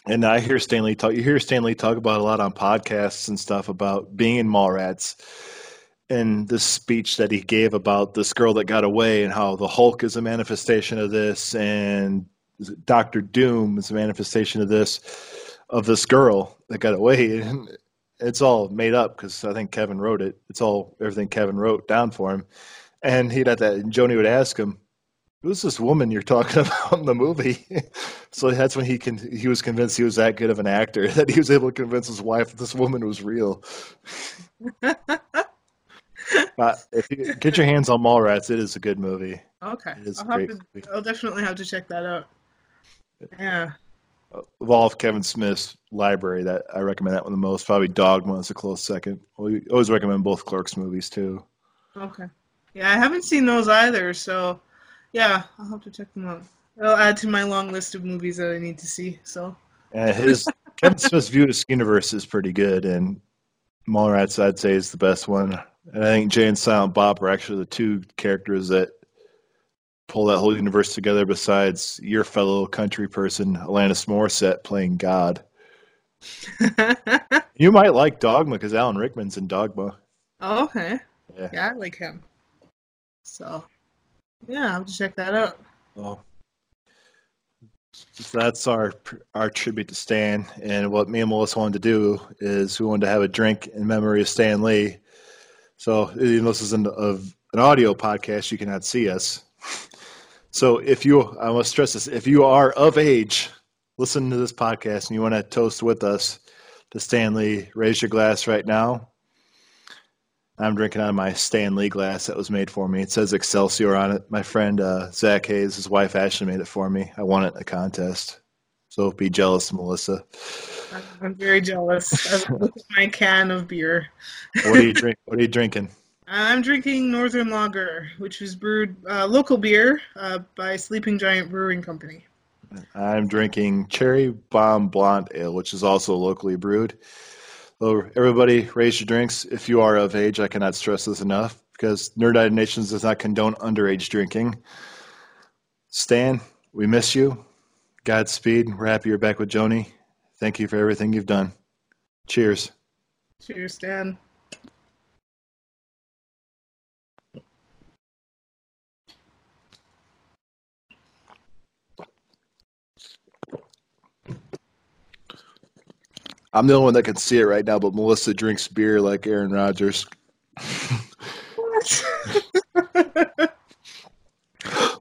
And I hear Stan Lee talk. You hear Stan Lee talk about a lot on podcasts and stuff about being in Mallrats, and this speech that he gave about this girl that got away and how the Hulk is a manifestation of this, and Doctor Doom is a manifestation of this, of this girl that got away. And it's all made up because I think Kevin wrote it. It's all everything Kevin wrote down for him. And he'd have that. And Joni would ask him, "Who's this woman you're talking about in the movie?" so that's when he can. He was convinced he was that good of an actor that he was able to convince his wife that this woman was real. but if you get your hands on Mallrats, it is a good movie. Okay, I'll, great to, I'll definitely have to check that out. Yeah. Of all of Kevin Smith's library, that I recommend that one the most. Probably Dogma is a close second. We always recommend both Clerks movies too. Okay. Yeah, I haven't seen those either, so yeah, I'll have to check them out. I'll add to my long list of movies that I need to see. So And his Kevin Smith's view of the universe is pretty good, and Mallrats I'd say is the best one. And I think Jay and Silent Bob are actually the two characters that pull that whole universe together. Besides your fellow country person Alanis Morissette playing God, you might like Dogma because Alan Rickman's in Dogma. oh, okay. Yeah. Yeah, I like him. So yeah, I'll check that out. So that's our our tribute to Stan. And what me and Melissa wanted to do is we wanted to have a drink in memory of Stan Lee. So even though this is an, of an audio podcast, you cannot see us. So if you, I must stress this, if you are of age, listen to this podcast and you want to toast with us to Stan Lee, raise your glass right now. I'm drinking out of my Stan Lee glass that was made for me. It says Excelsior on it. My friend uh, Zach Hayes, his wife Ashley, made it for me. I won it in a contest. So be jealous, Melissa. I'm, very jealous. I look at my can of beer. What are you drink? What are you drinking? I'm drinking Northern Lager, which was brewed uh, local beer uh, by Sleeping Giant Brewing Company. I'm drinking Cherry Bomb Blonde Ale, which is also locally brewed. So everybody, raise your drinks if you are of age. I cannot stress this enough because Nerd United Nations does not condone underage drinking. Stan, we miss you. Godspeed. We're happy you're back with Joni. Thank you for everything you've done. Cheers. Cheers, Dan. I'm the only one that can see it right now, but Melissa drinks beer like Aaron Rodgers. What?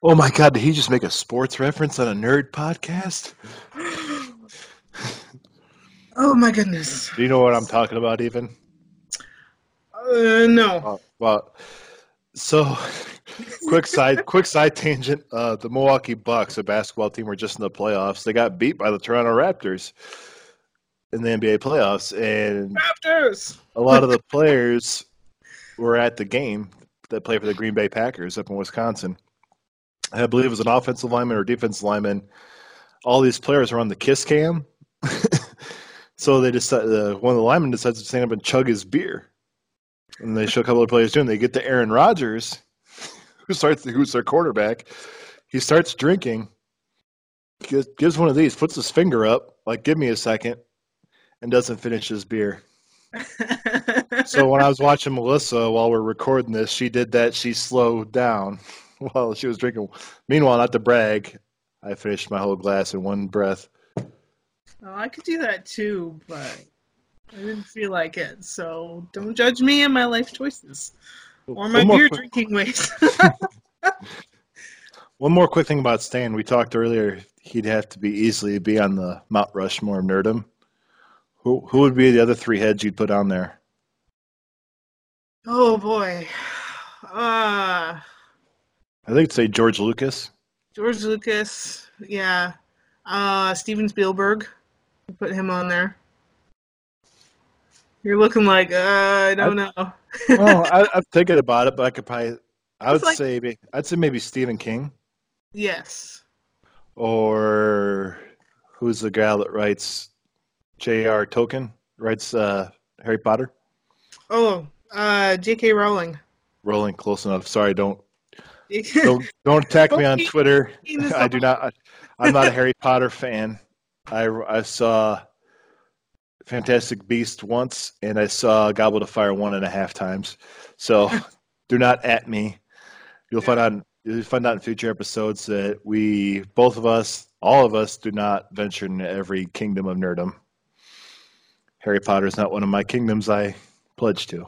Oh my God, did he just make a sports reference on a nerd podcast? oh my goodness. Do you know what I'm talking about, even? Uh, no. Oh, well, so quick side, quick side tangent. Uh, the Milwaukee Bucks, a basketball team, were just in the playoffs. They got beat by the Toronto Raptors in the NBA playoffs, and Raptors. a lot of the players were at the game that play for the Green Bay Packers up in Wisconsin. I believe it was an offensive lineman or defensive lineman. All these players were on the kiss cam, so they decided. Uh, one of the linemen decides to stand up and chug his beer, and they show a couple of players doing. They get to Aaron Rodgers, who starts who's their quarterback. He starts drinking. Gives, gives one of these, puts his finger up, like "Give me a second, and doesn't finish his beer. So when I was watching Melissa while we're recording this, she did that. She slowed down while she was drinking. Meanwhile, not to brag, I finished my whole glass in one breath. Oh, I could do that too, but I didn't feel like it. So don't judge me and my life choices or my beer quick- drinking ways. One more quick thing about Stan. We talked earlier. He'd have to be easily be on the Mount Rushmore of nerdom. Who who would be the other three heads you'd put on there? oh boy. Uh, I think say George Lucas. George Lucas. Yeah. Uh, Steven Spielberg. Put him on there. You're looking like uh, I don't know. Well, I, I'm thinking about it, but I could probably. I would like- say I'd say maybe Stephen King yes. or who's the guy that writes J.R. Tolkien? writes uh, Harry Potter? Oh, uh, J.K. Rowling. Rowling, close enough. Sorry, don't don't don't attack me on Twitter. I do not. I'm not a Harry Potter fan. I I saw Fantastic Beast once, and I saw Goblet of Fire one and a half times. So do not at me. You'll find out. You'll find out in future episodes that we, both of us, all of us, do not venture into every kingdom of nerdom. Harry Potter is not one of my kingdoms I pledge to.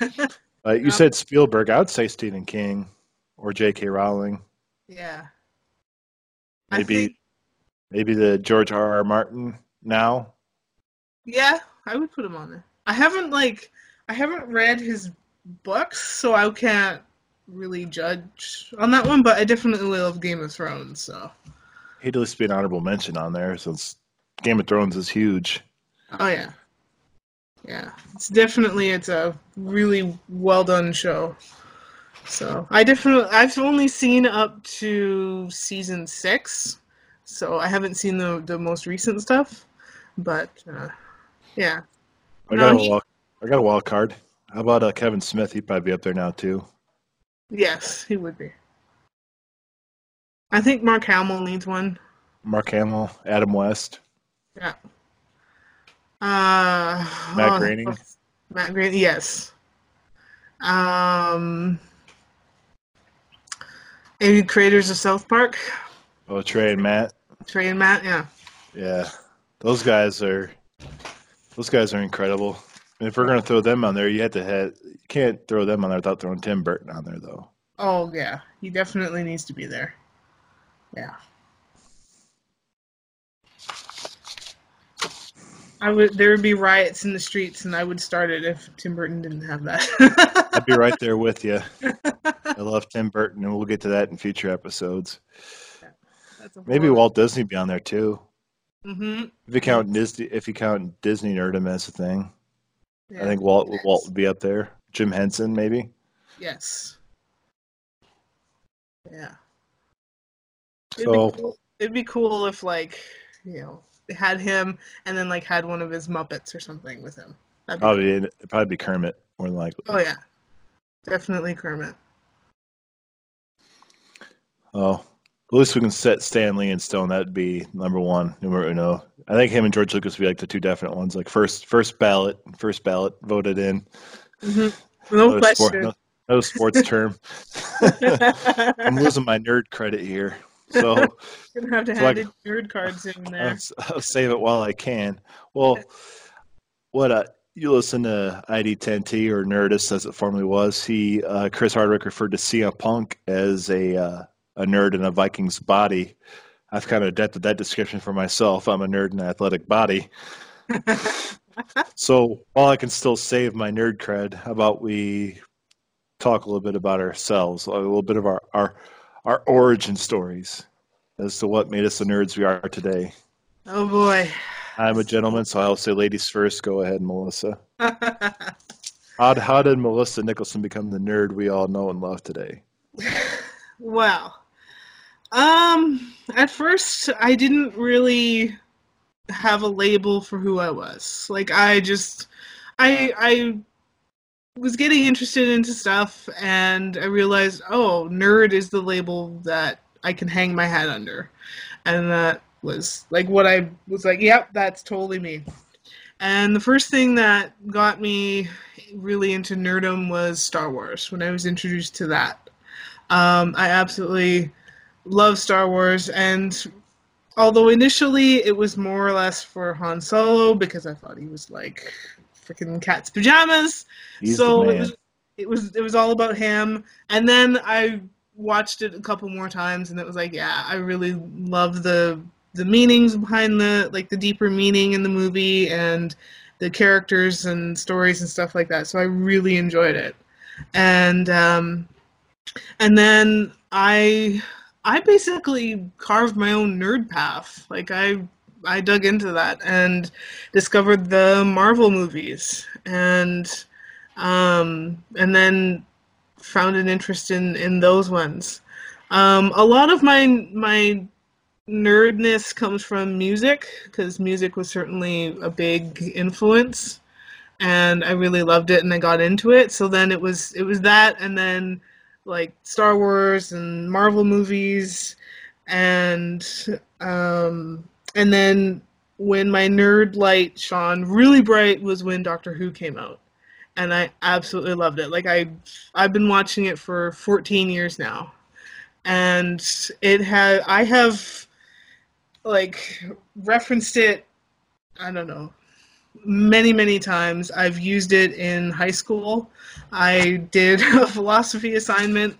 Uh, you said Spielberg. I would say Stephen King or J.K. Rowling. Yeah. Maybe think- maybe the George R. R. Martin now. Yeah, I would put him on there. I haven't like I haven't read his books, so I can't really judge on that one. But I definitely love Game of Thrones, so He'd at least be an honorable mention on there since Game of Thrones is huge. Oh yeah, yeah. It's definitely it's a really well done show. So I definitely I've only seen up to season six, so I haven't seen the the most recent stuff. But uh, yeah, I No, got a he- wild, I got a wild card. How about uh, Kevin Smith? He'd probably be up there now too. yes, he would be. I think Mark Hamill needs one. Mark Hamill, Adam West. Yeah. Uh, Matt oh, Groening? Matt Groening, yes. Um, maybe creators of South Park, Oh, Trey and Matt. Trey and Matt. Yeah. Yeah, those guys are those guys are incredible. And if we're gonna throw them on there, you have to have you can't throw them on there without throwing Tim Burton on there though. Oh yeah, he definitely needs to be there. Yeah. I would. There would be riots in the streets, and I would start it if Tim Burton didn't have that. I'd be right there with you. I love Tim Burton, and we'll get to that in future episodes. A Maybe horror- Walt Disney be on there too. Mhm. If you count Disney, if you count Disney nerdom as a thing, Yeah. I think Walt Yes. Walt would be up there. Jim Henson, maybe. Yes. Yeah. It'd, So be cool. it'd be cool if, like, you know, had him and then, like, had one of his Muppets or something with him. That'd be probably it'd probably be Kermit more than likely. Oh, yeah. Definitely Kermit. Oh, at least we can set Stan Lee and stone. That'd be number one, numero uno. I think him and George Lucas would be like the two definite ones. Like first, first ballot, first ballot voted in. hmm No Another sport, question. no, no sports term. I'm losing my nerd credit here, so Gonna have to So, hand like- nerd cards in I'll, there. I'll save it while I can. Well, what uh, you listen to ID10T or Nerdist as it formerly was. He uh, Chris Hardwick referred to CM Punk as a uh, a nerd in a Viking's body. I've kind of adapted that description for myself. I'm a nerd in an athletic body. so while I can still save my nerd cred, how about we talk a little bit about ourselves, a little bit of our our, our origin stories as to what made us the nerds we are today. oh, boy. I'm a gentleman, so I'll say ladies first. Go ahead, Melissa. How, how did Melissa Nicholson become the nerd we all know and love today? Well, um, at first I didn't really have a label for who I was. Like I just, I I was getting interested into stuff, and I realized, oh, nerd is the label that I can hang my hat under, and that was like what I was like. Yep, that's totally me. And the first thing that got me really into nerdom was Star Wars when I was introduced to that. Um, I absolutely love Star Wars, and although initially it was more or less for Han Solo because I thought he was like freaking cat's pajamas, He's so it was it was it was all about him. And then I watched it a couple more times, and it was like, yeah, I really love the the meanings behind the like the deeper meaning in the movie and the characters and stories and stuff like that. So I really enjoyed it, and um, and then I I basically carved my own nerd path. Like I I dug into that and discovered the Marvel movies and um, and then found an interest in in those ones. Um, a lot of my my nerdness comes from music because music was certainly a big influence and I really loved it and I got into it. So then it was it was that and then like Star Wars and Marvel movies and um and then when my nerd light shone really bright was when Doctor Who came out. And I absolutely loved it. Like I I've been watching it for 14 years now. And it had I have like referenced it I don't know many many times i've used it in high school i did a philosophy assignment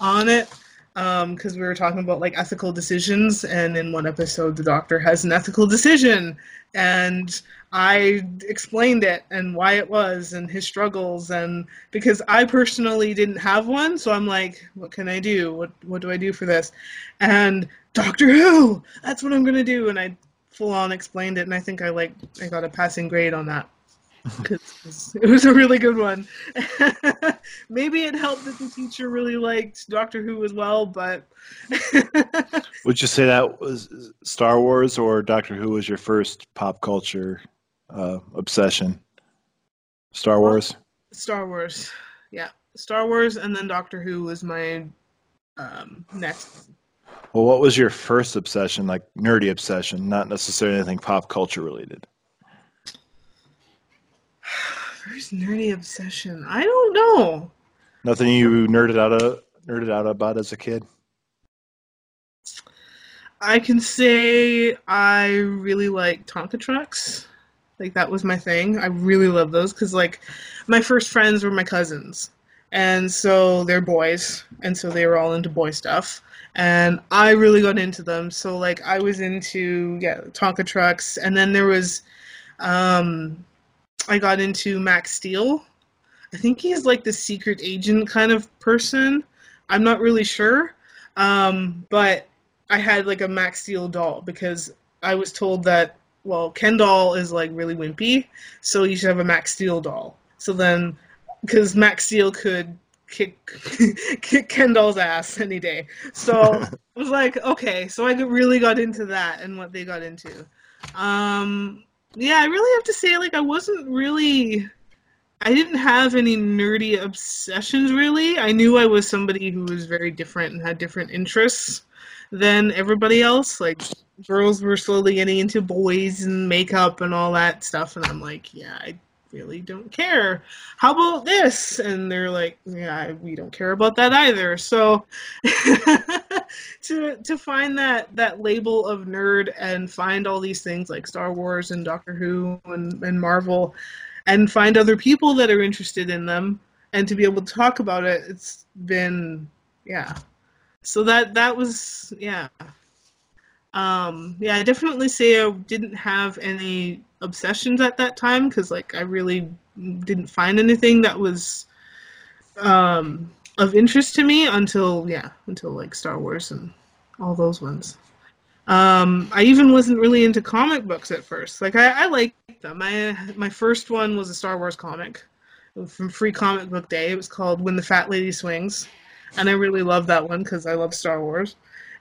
on it Um, because we were talking about like ethical decisions and in one episode the doctor has an ethical decision. And i explained it and why it was and his struggles and because i personally didn't have one so i'm like what can i do? What what do i do for this? And doctor who? That's what i'm to do. And i full on explained it, and I think I like I got a passing grade on that because it was a really good one. Maybe it helped that the teacher really liked Doctor Who as well, but would you say that was Star Wars or Doctor Who was your first pop culture uh, obsession? Star Wars. Star Wars, yeah, Star Wars, and then Doctor Who was my um, next well, what was your first obsession, like nerdy obsession, not necessarily anything pop culture related? First nerdy obsession. I don't know. Nothing you nerded out of nerded out about as a kid. I can say I really like Tonka trucks. Like that was my thing. I really love those because like my first friends were my cousins, and so they're boys, and so they were all into boy stuff and I really got into them. So like I was into yeah Tonka trucks, and then there was um, I got into Max Steel. I think he's like the secret agent kind of person. I'm not really sure, um, but I had like a Max Steel doll because I was told that well Ken doll is like really wimpy, so you should have a Max Steel doll. So then, because Max Steel could kick kick Ken doll's ass any day. So I was like, okay, so I really got into that and what they got into. Um, yeah, I really have to say, like, I wasn't really. I didn't have any nerdy obsessions really. I knew I was somebody who was very different and had different interests than everybody else. Like girls were slowly getting into boys and makeup and all that stuff, and I'm like, yeah, I really don't care. How about this? And they're like, yeah, we don't care about that either. So to to find that that label of nerd and find all these things like Star Wars and Doctor Who and, and Marvel and find other people that are interested in them and to be able to talk about it, it's been yeah. So that that was yeah. Um, yeah, I definitely say I didn't have any obsessions at that time because like I really didn't find anything that was um, of interest to me until yeah until like Star Wars and all those ones. Um, I even wasn't really into comic books at first. Like I, I liked them. I my first one was a Star Wars comic from Free Comic Book Day. It was called When the Fat Lady Swings, and I really loved that one because I love Star Wars.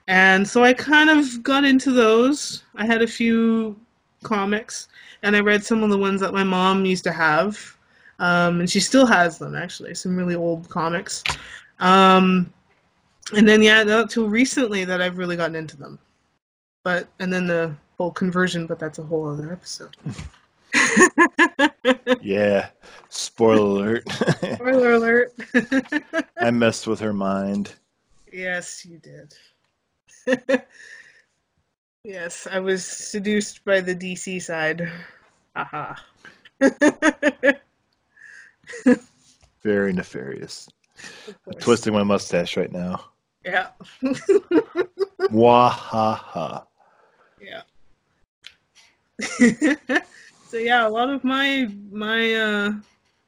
And so I kind of got into those. I had a few comics, and I read some of the ones that my mom used to have, um, and she still has them actually. Some really old comics. Um, and then yeah, not till recently that I've really gotten into them. But and then the whole conversion, but that's a whole other episode. yeah. Spoiler alert. Spoiler alert. I messed with her mind. Yes, you did. yes, I was seduced by the DC side. Aha. Very nefarious. I'm twisting my mustache right now. Yeah. Wahaha. Yeah. so yeah, a lot of my my uh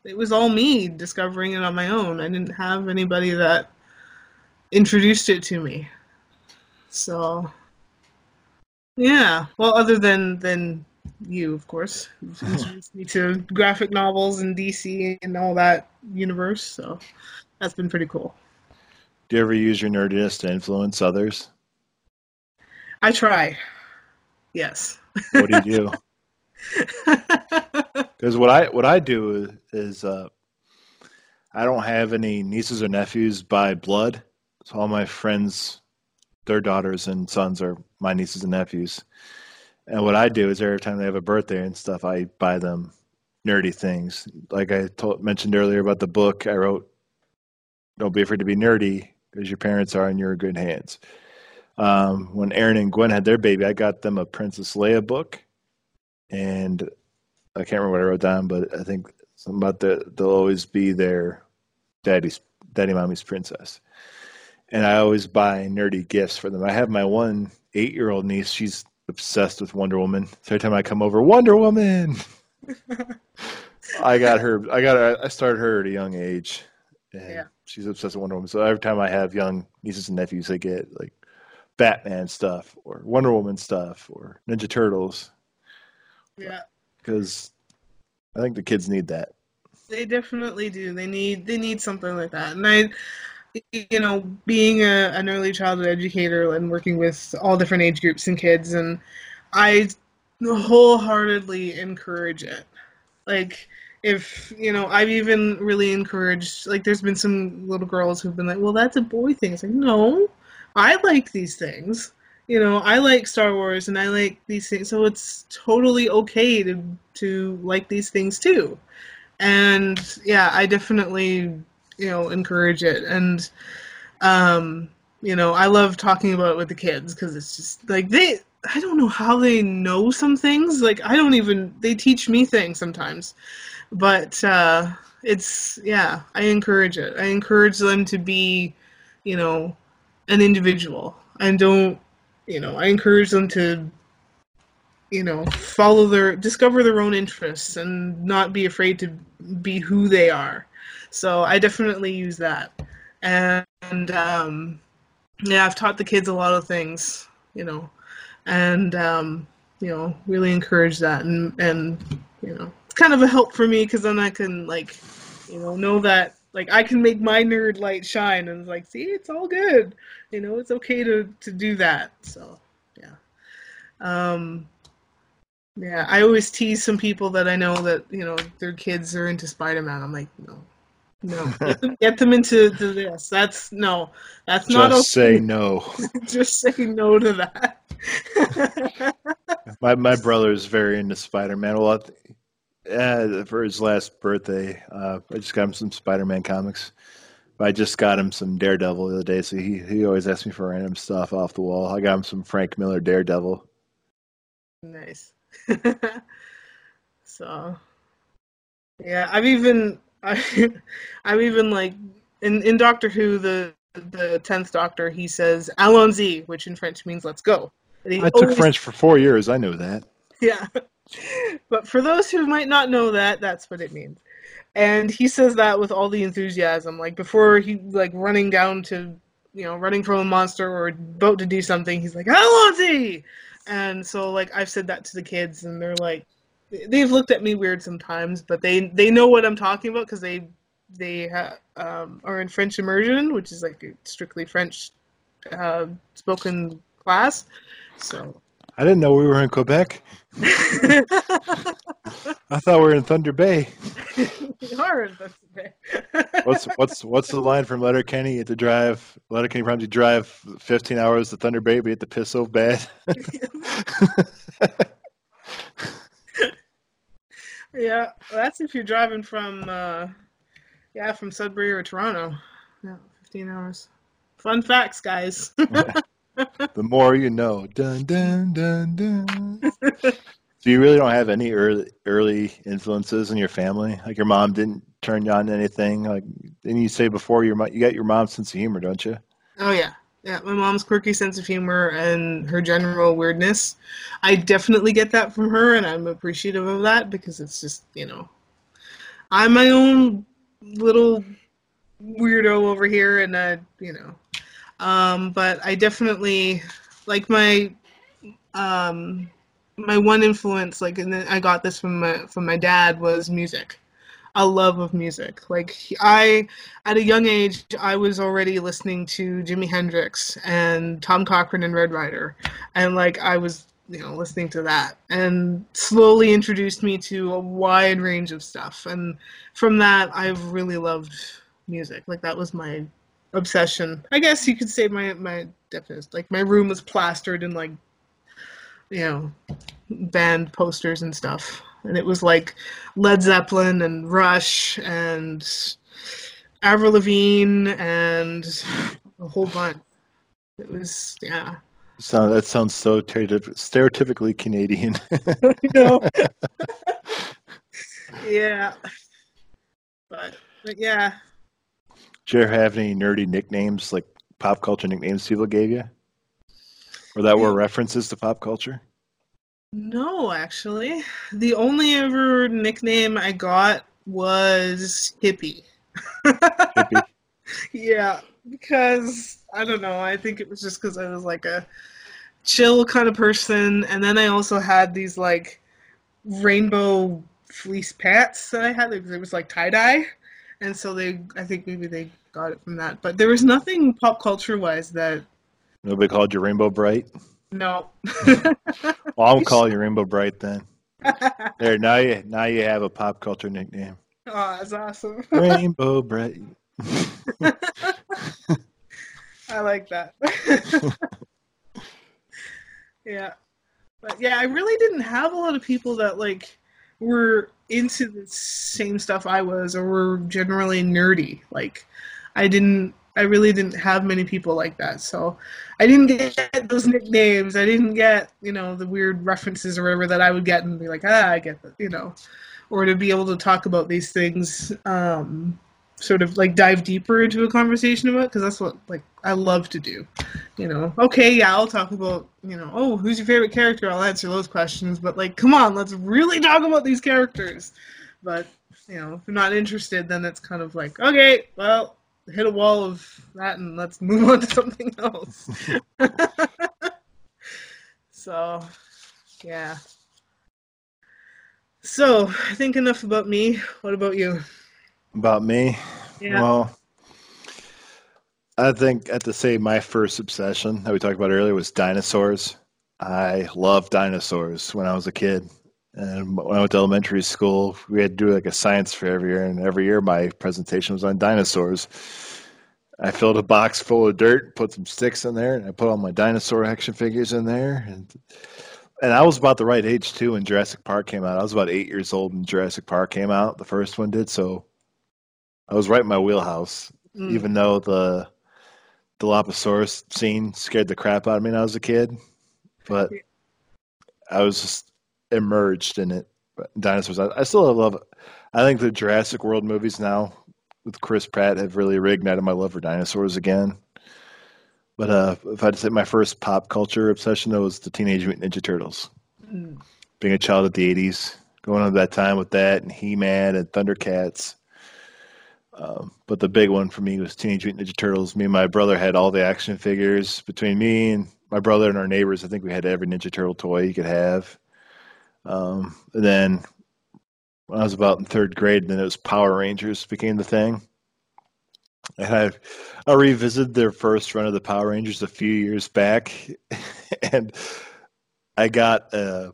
it was all me discovering it on my own. I didn't have anybody that introduced it to me. So yeah, well, other than than you, of course, introduced me to graphic novels and DC and all that universe. So that's been pretty cool. Do you ever use your nerdiness to influence others? I try. Yes. What do you do? Because what I what I do is uh, I don't have any nieces or nephews by blood. So all my friends, their daughters and sons are my nieces and nephews. And what I do is every time they have a birthday and stuff, I buy them nerdy things. Like I told, mentioned earlier about the book I wrote, "Don't be afraid to be nerdy," because your parents are in your good hands. Um, when Aaron and Gwen had their baby, I got them a Princess Leia book, and I can't remember what I wrote down, but I think something about the they'll always be their daddy's daddy mommy's princess. And I always buy nerdy gifts for them. I have my one eight year old niece, she's obsessed with Wonder Woman. So every time I come over, Wonder Woman I got her I got her, I started her at a young age. And Yeah. she's obsessed with Wonder Woman. So every time I have young nieces and nephews, they get like Batman stuff or Wonder Woman stuff or Ninja Turtles Yeah. because I think the kids need that. They definitely do. They need they need something like that. And I you know, being a, an early childhood educator and working with all different age groups and kids and I wholeheartedly encourage it. Like if you know, I've even really encouraged like there's been some little girls who've been like, Well that's a boy thing. It's like, no, I like these things. You know, I like Star Wars and I like these things so it's totally okay to to like these things too and yeah i definitely you know encourage it. And um you know i love talking about it with the kids because it's just like they i don't know how they know some things. Like i don't even they teach me things sometimes. But uh it's yeah i encourage it. I encourage them to be you know an individual. And don't you know i encourage them to you know follow their discover their own interests and not be afraid to be who they are so i definitely use that. And, um yeah i've taught the kids a lot of things you know. And um you know really encourage that and and you know it's kind of a help for me because then i can like you know know that like i can make my nerd light shine and like see it's all good. You know it's okay to to do that. So yeah. Um yeah, I always tease some people that I know that you know their kids are into Spider-Man. I'm like, no, no, get them, get them into to this. That's no, that's not Just okay. say no. Just say no to that. My my brother is very into Spider Man. Well, uh, for his last birthday, uh, I just got him some Spider Man comics. I just got him some Daredevil the other day, so he he always asks me for random stuff off the wall. I got him some Frank Miller Daredevil. nice. so, yeah, I've even I, I've even like in in Doctor Who the the tenth Doctor he says "Allons-y," which in French means "let's go." I took always- French for four years. I know that. Yeah. But for those who might not know that, that's what it means. And he says that with all the enthusiasm. Like before he like running down to you know, running from a monster or about to do something, he's like, Allons-y! And so like I've said that to the kids and they're like they've looked at me weird sometimes, but they they know what I'm talking about because they they ha- um, are in French immersion, which is like a strictly French uh, spoken class. So I didn't know we were in Quebec. I thought we were in Thunder Bay. We are in Pennsylvania. What's what's what's the line from Letterkenny? You have to drive Letterkenny probably drive fifteen hours to Thunder Bay, but you have to piss so bad. Yeah, that's if you're driving from uh, yeah from Sudbury or Toronto. Yeah, 15 hours. Fun facts, guys. the more you know. Dun dun dun dun. so you really don't have any early early influences in your family? Like your mom didn't turn you on to anything? Like didn't you say before your mo- you got your mom's sense of humor, don't you? Oh yeah. Yeah, my mom's quirky sense of humor and her general weirdness. I definitely get that from her and I'm appreciative of that because it's just, you know, I'm my own little weirdo over here and I, you know. Um, but I definitely like my um my one influence like and I got this from my from my dad was music. A love of music. Like I, at a young age, I was already listening to Jimi Hendrix and Tom Cochrane and Red Rider, and like I was, you know, listening to that, and slowly introduced me to a wide range of stuff. And from that, I've really loved music. Like that was my obsession. I guess you could say my my definition. Like my room was plastered in like, you know, band posters and stuff and it was like Led Zeppelin and Rush and Avril Lavigne and a whole bunch. It was yeah. So that sounds so stereotypically Canadian. you know. yeah. But but yeah. Did you ever have any nerdy nicknames like pop culture nicknames people gave you? Or that were references to pop culture? No, actually. The only ever nickname I got was hippie. hippie. yeah, because I don't know. I think it was just because I was like a chill kind of person, and then I also had these like rainbow fleece pants that I had. It was like tie dye, and so they. I think maybe they got it from that. But there was nothing pop culture wise that. Nobody called you Rainbow Brite. No. well, I'll call you Rainbow Brite then. There, now you now you have a pop culture nickname. Oh, that's awesome. Rainbow Brite. I like that. yeah. But yeah, I really didn't have a lot of people that like were into the same stuff I was or were generally nerdy. Like I didn't I really didn't have many people like that. So I didn't get those nicknames. I didn't get, you know, the weird references or whatever that I would get and be like, ah, I get that, you know, or to be able to talk about these things, um, sort of like dive deeper into a conversation about because that's what like I love to do. You know, okay, yeah, I'll talk about, you know, oh, who's your favorite character? I'll answer those questions, but like, come on, let's really talk about these characters. But you know, if you're not interested, then it's kind of like, okay, well, hit a wall of that and let's move on to something else. so, yeah. So, I think enough about me. What about you? About me? Yeah. Well, I think at the same my first obsession that we talked about earlier was dinosaurs. I loved dinosaurs when I was a kid. And when I went to elementary school, we had to do like a science fair every year, and every year my presentation was on dinosaurs. I filled a box full of dirt, put some sticks in there, and I put all my dinosaur action figures in there. And and I was about the right age too when Jurassic Park came out. I was about eight years old when Jurassic Park came out. The first one did, so I was right in my wheelhouse. Mm. Even though the the Dilophosaurus scene scared the crap out of me when I was a kid, but I was just emerged in it. Dinosaurs. I, I still love. It. I think the Jurassic World movies now with Chris Pratt have really reignited my love for dinosaurs again. But uh, if I had to say my first pop culture obsession, though, was the Teenage Mutant Ninja Turtles. Mm. Being a child of the '80s, going on that time with that and He-Man and Thundercats. Um, but the big one for me was Teenage Mutant Ninja Turtles. Me and my brother had all the action figures. Between me and my brother and our neighbors, I think we had every Ninja Turtle toy you could have. Um, then when I was about in third grade, and then it was Power Rangers became the thing. And I, I revisited their first run of the Power Rangers a few years back, and I got uh,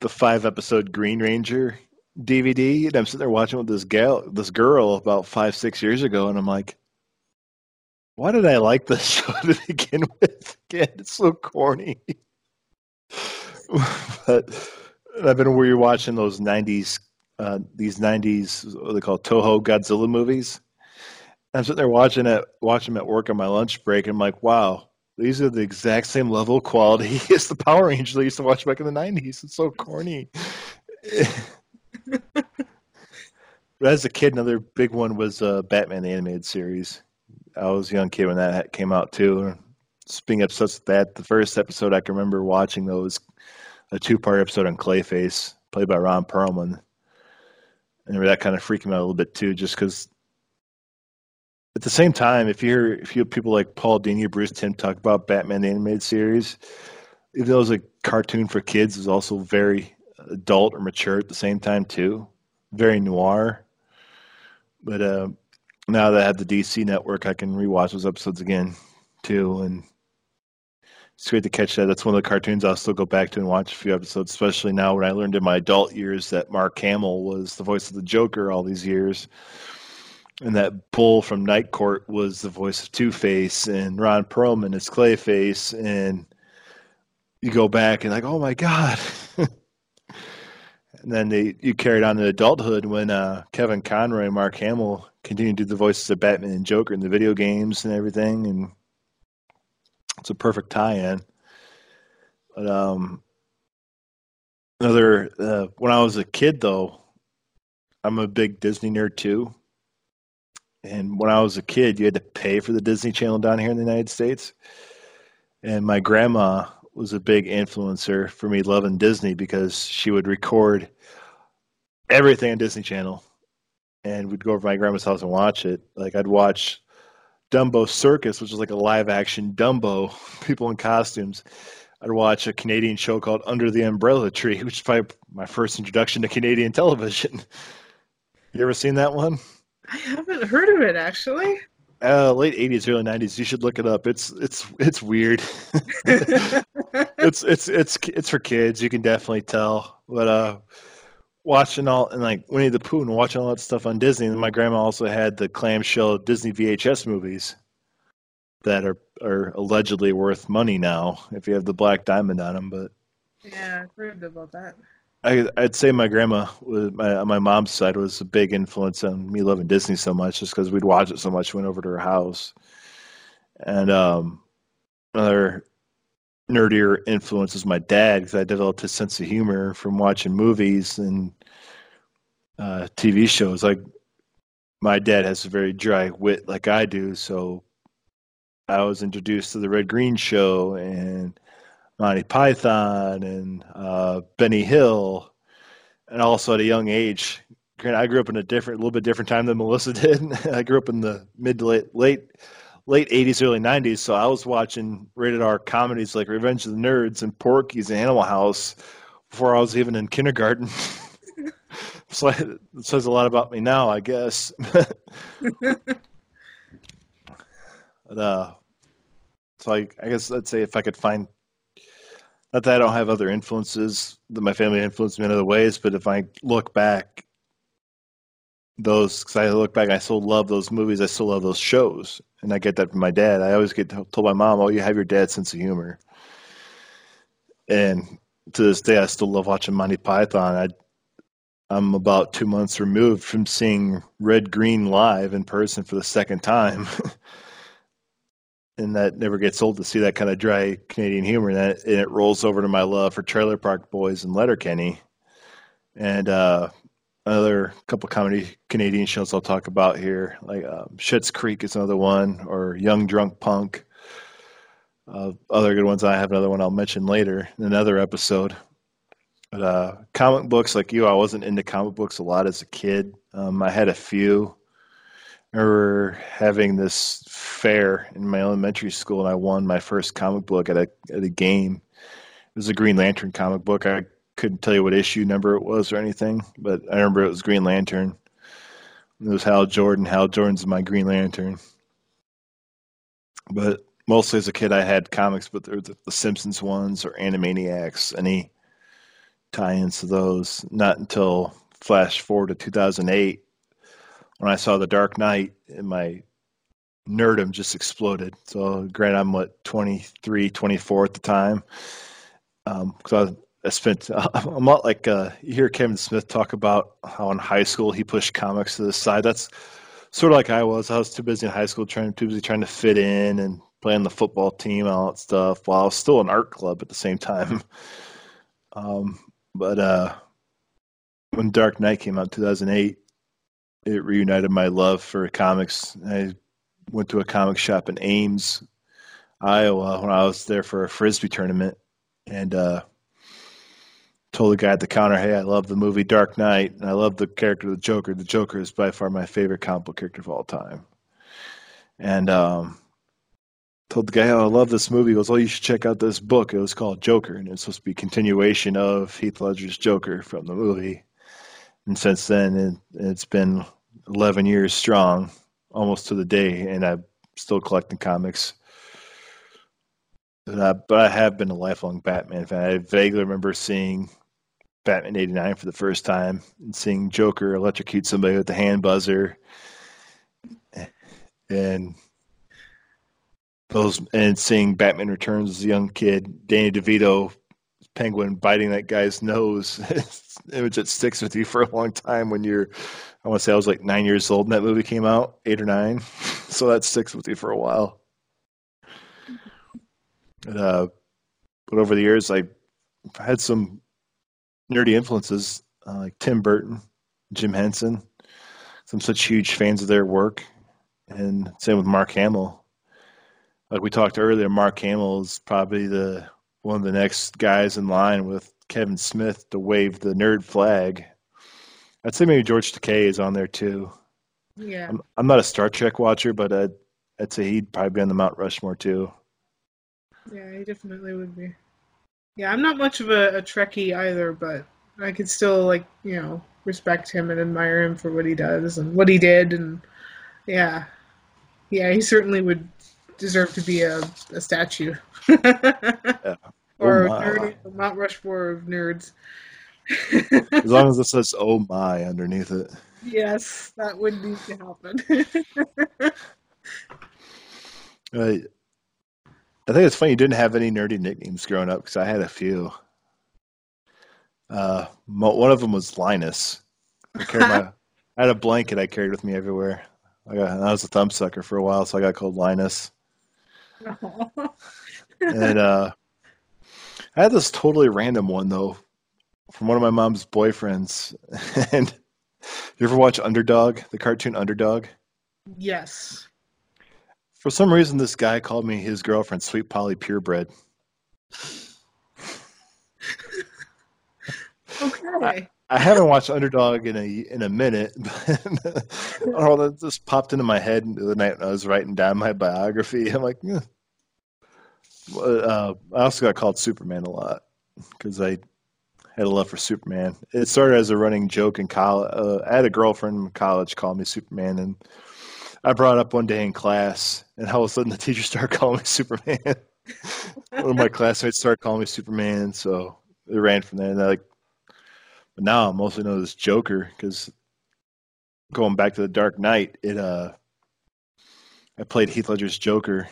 the five episode Green Ranger DVD, and I'm sitting there watching with this gal, this girl, about five six years ago, and I'm like, why did I like this show to begin with? Again, it's so corny. but I've been rewatching those '90s, uh, these '90s what they call Toho Godzilla movies. I'm sitting there watching it, watching them at work on my lunch break, and I'm like, wow, these are the exact same level of quality as the Power Rangers I used to watch back in the '90s. It's so corny. but as a kid, another big one was uh, Batman the animated series. I was a young kid when that came out too. Being obsessed with that, the first episode I can remember watching those a two part episode on Clayface, played by Ron Perlman. And that kind of freaked me out a little bit too, just because at the same time, if you hear if you have people like Paul Dini, or Bruce Timm talk about Batman the animated series, even though it was a cartoon for kids, was also very adult or mature at the same time too. Very noir. But uh, now that I have the DC network, I can rewatch those episodes again too, and it's great to catch that. That's one of the cartoons I'll still go back to and watch a few episodes, especially now when I learned in my adult years that Mark Hamill was the voice of the Joker all these years. And that Bull from Night Court was the voice of Two Face, and Ron Perlman is Clayface, and you go back and like, oh my god. and then they you carried on to adulthood when uh, Kevin Conroy and Mark Hamill continued to do the voices of Batman and Joker in the video games and everything, and it's a perfect tie-in. But um, another uh, when I was a kid, though, I'm a big Disney nerd too. And when I was a kid, you had to pay for the Disney Channel down here in the United States. And my grandma was a big influencer for me loving Disney because she would record everything on Disney Channel. And we'd go over to my grandma's house and watch it. Like I'd watch Dumbo Circus, which is like a live action Dumbo, people in costumes. I'd watch a Canadian show called Under the Umbrella Tree, which is probably my first introduction to Canadian television. You ever seen that one? I haven't heard of it actually. Uh, late '80s, early '90s. You should look it up. It's it's it's weird. it's it's it's it's for kids. You can definitely tell. But uh, watching all and like Winnie the Pooh and watching all that stuff on Disney. And my grandma also had the clamshell Disney VHS movies that are are allegedly worth money now if you have the black diamond on them. But yeah, I've heard about that. I, I'd say my grandma was my on my mom's side was a big influence on me loving Disney so much, just because we'd watch it so much. Went over to her house, and um, another nerdier influence is my dad because I developed his sense of humor from watching movies and uh, TV shows. Like my dad has a very dry wit, like I do, so I was introduced to the Red Green Show and Monty Python and uh, Benny Hill, and also at a young age. I grew up in a different, a little bit different time than Melissa did. I grew up in the mid to late, late, late '80s, early '90s. So I was watching rated R comedies like Revenge of the Nerds and Porky's and Animal House before I was even in kindergarten. so it says a lot about me now, I guess. but, uh, so I, I guess I'd say if I could find not that I don't have other influences that my family influenced me in other ways, but if I look back, those because I look back, I still love those movies. I still love those shows, and I get that from my dad. I always get told my mom, "Oh, you have your dad's sense of humor," and to this day, I still love watching Monty Python. I, I'm about two months removed from seeing Red Green live in person for the second time. and that never gets old to see that kind of dry Canadian humor. And, that, and it rolls over to my love for Trailer Park Boys and Letterkenny, and uh, another couple comedy Canadian shows I'll talk about here, like um, Schitt's Creek is another one, or Young Drunk Punk. Uh, other good ones. I have another one I'll mention later in another episode. But uh, comic books, like you, I wasn't into comic books a lot as a kid. Um, I had a few remember having this fair in my elementary school, and I won my first comic book at a at a game. It was a Green Lantern comic book. I couldn't tell you what issue number it was or anything, but I remember it was Green Lantern. It was Hal Jordan. Hal Jordan's my Green Lantern. But mostly as a kid, I had comics, but there the, the Simpsons ones or Animaniacs, any tie-ins to those. Not until flash forward to 2008 when I saw The Dark Knight, and my nerdom just exploded. So, granted, I'm what 23, 24 at the time. Um, because I, I spent, I'm not like uh, you hear Kevin Smith talk about how in high school he pushed comics to the side. That's sort of like I was. I was too busy in high school, trying too busy trying to fit in and playing the football team and all that stuff, while I was still an art club at the same time. Um, but uh, when Dark Knight came out in 2008, it reunited my love for comics. I went to a comic shop in Ames, Iowa, when I was there for a frisbee tournament, and uh, told the guy at the counter, "Hey, I love the movie Dark Knight, and I love the character of the Joker. The Joker is by far my favorite comic book character of all time." And um, told the guy, "Oh, I love this movie." He goes, "Oh, you should check out this book. It was called Joker, and it's supposed to be a continuation of Heath Ledger's Joker from the movie." And since then, it, it's been 11 years strong, almost to the day, and I'm still collecting comics. But I have been a lifelong Batman fan. I vaguely remember seeing Batman 89 for the first time and seeing Joker electrocute somebody with the hand buzzer. And those and seeing Batman Returns as a young kid, Danny DeVito penguin biting that guy's nose, image that sticks with you for a long time when you're I want to say I was like nine years old when that movie came out, eight or nine. So that sticks with you for a while. Uh, but over the years, I had some nerdy influences uh, like Tim Burton, Jim Henson. I'm such huge fans of their work, and same with Mark Hamill. Like we talked earlier, Mark Hamill is probably the one of the next guys in line with Kevin Smith to wave the nerd flag I'd say maybe George Takei is on there too. Yeah. I'm, I'm not a Star Trek watcher, but I'd, I'd say he'd probably be on the Mount Rushmore too. Yeah, he definitely would be. Yeah, I'm not much of a, a Trekkie either, but I could still like you know respect him and admire him for what he does and what he did, and yeah, yeah, he certainly would deserve to be a, a statue. yeah. Or oh a nerd, Mount Rushmore of nerds. as long as it says "Oh my" underneath it. Yes, that would need to happen. uh, I think it's funny you didn't have any nerdy nicknames growing up because I had a few. Uh, one of them was Linus. I, carried my, I had a blanket I carried with me everywhere. I, got, I was a thumb sucker for a while, so I got called Linus. and uh, I had this totally random one though from one of my mom's boyfriends. and you ever watch Underdog, the cartoon Underdog? Yes. For some reason, this guy called me his girlfriend Sweet Polly Purebred. okay. I, I, haven't watched Underdog in a in a minute, but oh, that just popped into my head the night when I was writing down my biography. I'm like, eh. uh, I also got called Superman a lot because I had a love for Superman. It started as a running joke in college. Uh, I had a girlfriend in college call me Superman, and I brought up one day in class, and all of a sudden the teacher started calling me Superman. one of my classmates started calling me Superman, so it ran from there. And like, but now I'm mostly known as Joker because going back to the Dark Knight, it uh, I played Heath Ledger's Joker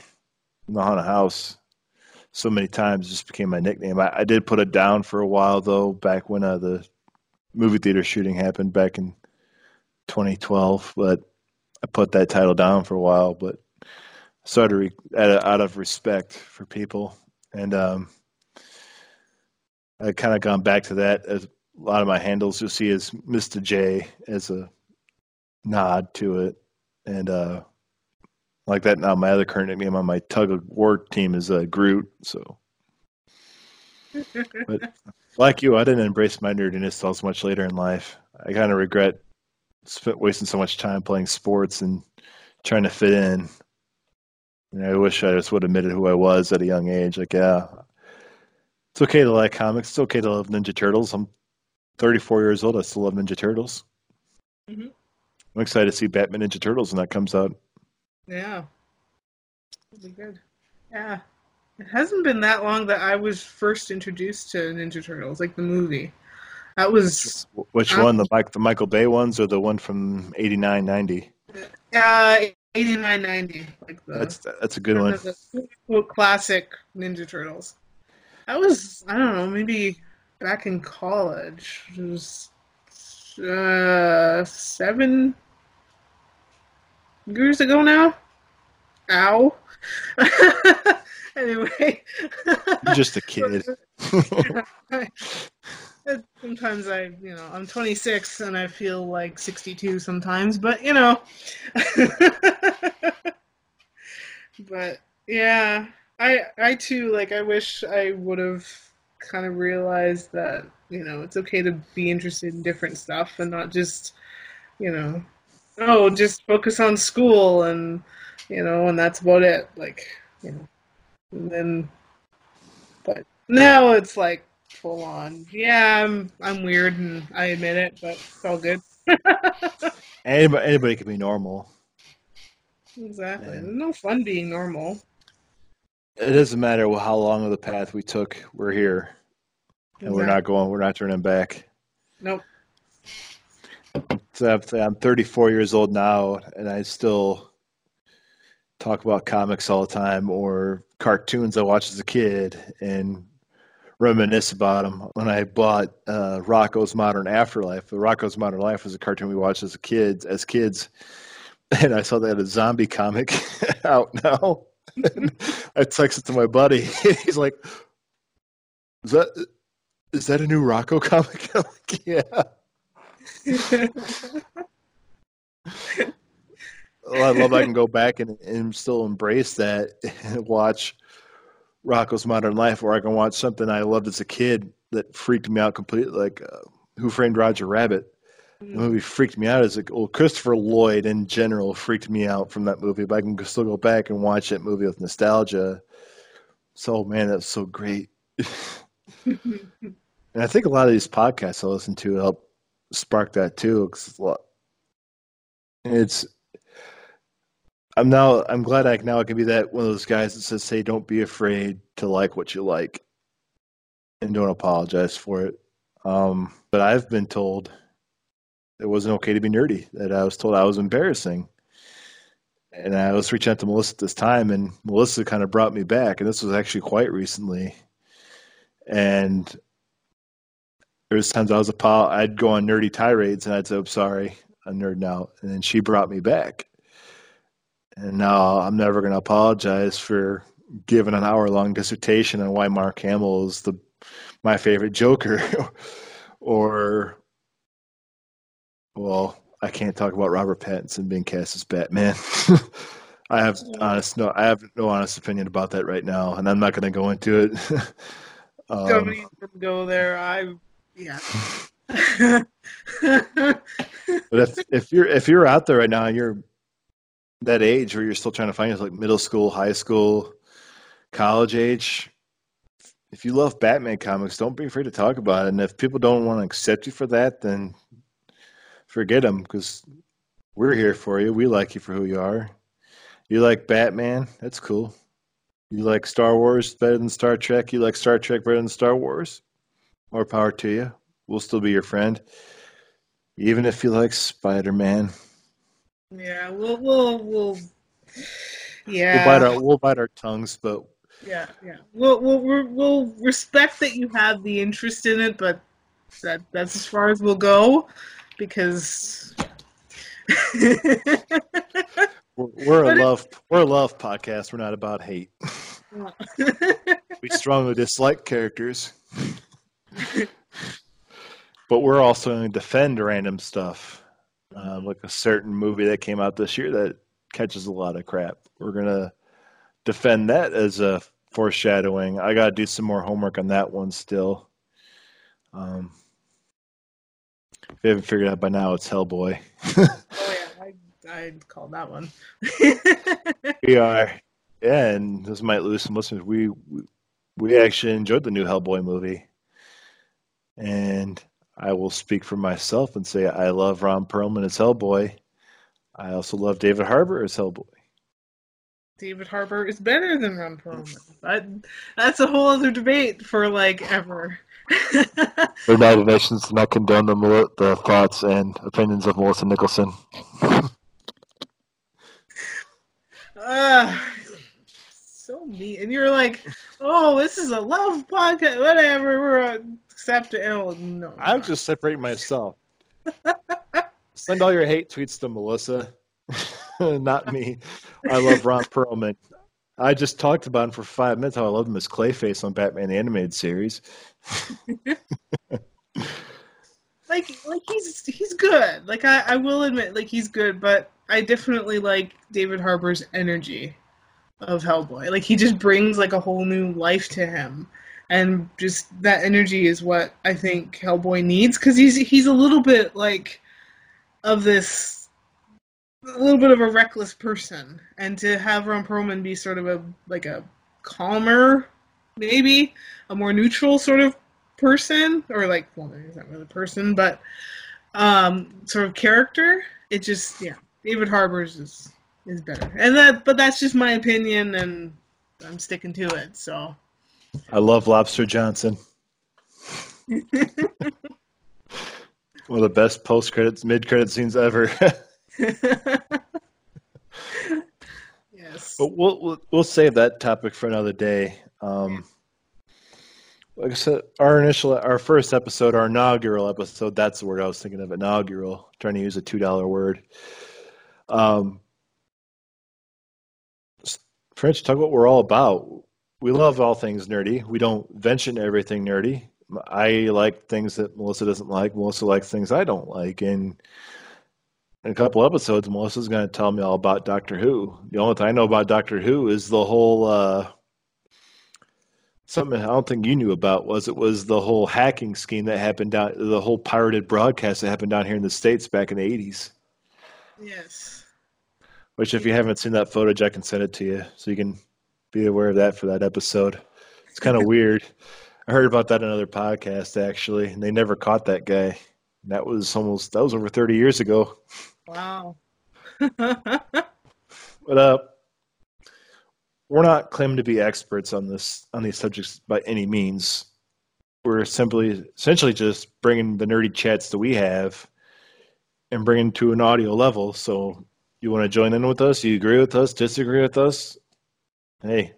in the haunted house so many times just became my nickname. I, I did put it down for a while though, back when uh, the movie theater shooting happened back in 2012. But I put that title down for a while, but started re- out of respect for people, and um, I kind of gone back to that as a lot of my handles you'll see as Mr. J as a nod to it, and uh, like that now. My other current nickname on my tug of war team is uh, Groot. So, but like you, I didn't embrace my nerdiness until much later in life. I kind of regret spent wasting so much time playing sports and trying to fit in. And I wish I just would have admitted who I was at a young age. Like, yeah, it's okay to like comics. It's okay to love Ninja Turtles. I'm 34 years old. I still love Ninja Turtles. Mm-hmm. I'm excited to see Batman Ninja Turtles when that comes out. Yeah. That'd be good. Yeah. It hasn't been that long that I was first introduced to Ninja Turtles, like the movie. That was which one? The Mike the Michael Bay ones or the one from eighty nine ninety? Uh eighty nine ninety. Like the That's that's a good one. The classic Ninja Turtles. I was I don't know, maybe back in college. It was uh seven years ago now. Ow. anyway. Just a kid. Sometimes I, you know, I'm 26 and I feel like 62 sometimes, but you know. but yeah, I I too like I wish I would have kind of realized that, you know, it's okay to be interested in different stuff and not just, you know, oh, just focus on school and you know, and that's about it. Like, you know, and then, but now it's like full on. Yeah, I'm I'm weird and I admit it, but it's all good. anybody, anybody can be normal. Exactly. Man. There's no fun being normal. It doesn't matter how long of the path we took. We're here, and we're not going. We're not turning back. Nope. So I'm- I'm 34 years old now, and I still talk about comics all the time or cartoons I watched as a kid and reminisce about them. When I bought uh, Rocko's Modern Afterlife, the Rocko's Modern Life was a cartoon we watched as kids, as kids, and I saw had a zombie comic out now. I texted to my buddy. He's like, "Is that is that a new Rocco comic?" I'm like, "Yeah." Well, I love I can go back and, and still embrace that and watch Rocko's Modern Life, or I can watch something I loved as a kid that freaked me out completely, like uh, Who Framed Roger Rabbit. The movie freaked me out as a well, Christopher Lloyd in general freaked me out from that movie, but I can still go back and watch that movie with nostalgia. So man, that's so great. and I think a lot of these podcasts I listen to help spark that too. 'cause it's it's I'm now I'm glad I now I can be that one of those guys that says, "Hey, don't be afraid to like what you like, and don't apologize for it." Um, but I've been told it wasn't okay to be nerdy. That I was told I was embarrassing, and I was reaching out to Melissa at this time, and Melissa kind of brought me back, and this was actually quite recently. And there was times I was a pal, I'd go on nerdy tirades, and I'd say, "I'm sorry, I'm nerd now," and then she brought me back. And now I'm never going to apologize for giving an hour long dissertation on why Mark Hamill is the my favorite Joker, or well, I can't talk about Robert Pattinson being cast as Batman. I have honest no, I have no honest opinion about that right now, and I'm not going to go into it. Don't um, even go there. I yeah. But if if you're if you're out there right now you're that age where you're still trying to find yourself like middle school, high school, college age, if you love Batman comics, don't be afraid to talk about it. And if people don't want to accept you for that, then forget them because we're here for you. We like you for who you are. You like Batman? That's cool. You like Star Wars better than Star Trek? You like Star Trek better than Star Wars? More power to you. We'll still be your friend. Even if you like Spider Man. Yeah, we'll we'll we'll We'll yeah. bite our we'll bite our tongues, but Yeah, yeah. We'll we'll we'll, we'll respect that you have the interest in it, but that that's as far as we'll go because we're, we're a love we're a love podcast. We're not about hate. We strongly dislike characters, but we're also going to defend random stuff, uh, like a certain movie that came out this year that catches a lot of crap. We're gonna defend that as a foreshadowing. I got to do some more homework on that one still. Um, if you haven't figured out by now, it's Hellboy. oh yeah, I I called that one. We are, yeah, and this might lose some listeners. We we, we actually enjoyed the new Hellboy movie, and I will speak for myself and say I love Ron Perlman as Hellboy. I also love David Harbour as Hellboy. David Harbour is better than Ron Perlman. That, that's a whole other debate for like ever. The United Nations do not condone the, the thoughts and opinions of Melissa Nicholson. uh, so mean. And you're like, oh, this is a love podcast. Whatever. We're accept. Oh, no. I'm just separating myself. Send all your hate tweets to Melissa, not me. I love Ron Perlman. I just talked about him for five minutes how I love him as Clayface on Batman the Animated Series. like like he's he's good. Like I, I will admit, like he's good, but I definitely like David Harbour's energy of Hellboy. Like he just brings like a whole new life to him. And just that energy is what I think Hellboy needs because he's he's a little bit like of this a little bit of a reckless person, and to have Ron Perlman be sort of a like a calmer, maybe a more neutral sort of person, or like well, he's not really a person, but um, sort of character, it just yeah, David Harbour's is is better. And that, but that's just my opinion, and I'm sticking to it. So I love Lobster Johnson. One of the best post credits, mid credit scenes ever. yes, But we'll, we'll we'll save that topic for another day. Um, like I said, our initial, our first episode, our inaugural episode. That's the word I was thinking of. Inaugural. Trying to use a two dollar word. Um, French, talk what we're all about. We love all things nerdy. We don't venture into everything nerdy. I like things that Melissa doesn't like. Melissa likes things I don't like, and in a couple episodes, Melissa's going to tell me all about Doctor Who. The only thing I know about Doctor Who is the whole uh, something I don't think you knew about was it was the whole hacking scheme that happened down, the whole pirated broadcast that happened down here in the states back in the eighties. yes, Which, if you haven't seen that footage, I can send it to you so you can be aware of that for that episode. It's kind of weird. I heard about that in another podcast actually, and they never caught that guy. That was almost that was over thirty years ago. wow. But uh, we're not claiming to be experts on this on these subjects by any means. We're simply essentially just bringing the nerdy chats that we have and bringing to an audio level. So you want to join in with us? You agree with us? Disagree with us? Hey,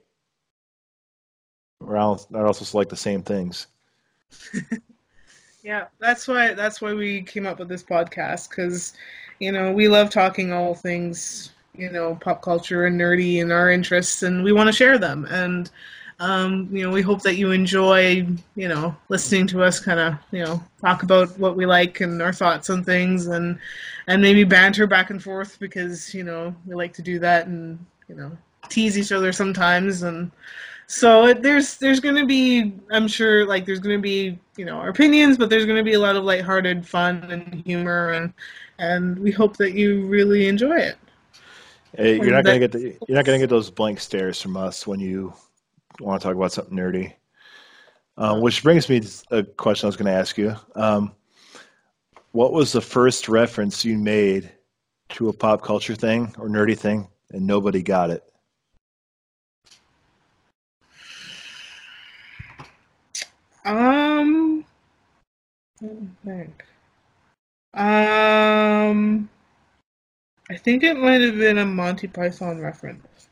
we're all not all like the same things. Yeah, that's why that's why we came up with this podcast because you know we love talking all things you know pop culture and nerdy and our interests and we want to share them and um, you know we hope that you enjoy you know listening to us kind of you know talk about what we like and our thoughts on things and and maybe banter back and forth because you know we like to do that and you know tease each other sometimes and so it, there's there's going to be I'm sure like there's going to be you know our opinions, but there's going to be a lot of lighthearted fun and humor and and we hope that you really enjoy it. Hey, you're not gonna get the, you're not gonna get those blank stares from us when you want to talk about something nerdy. Um, which brings me to a question I was going to ask you. Um, what was the first reference you made to a pop culture thing or nerdy thing, and nobody got it? Um, think. Um, I think it might have been a Monty Python reference.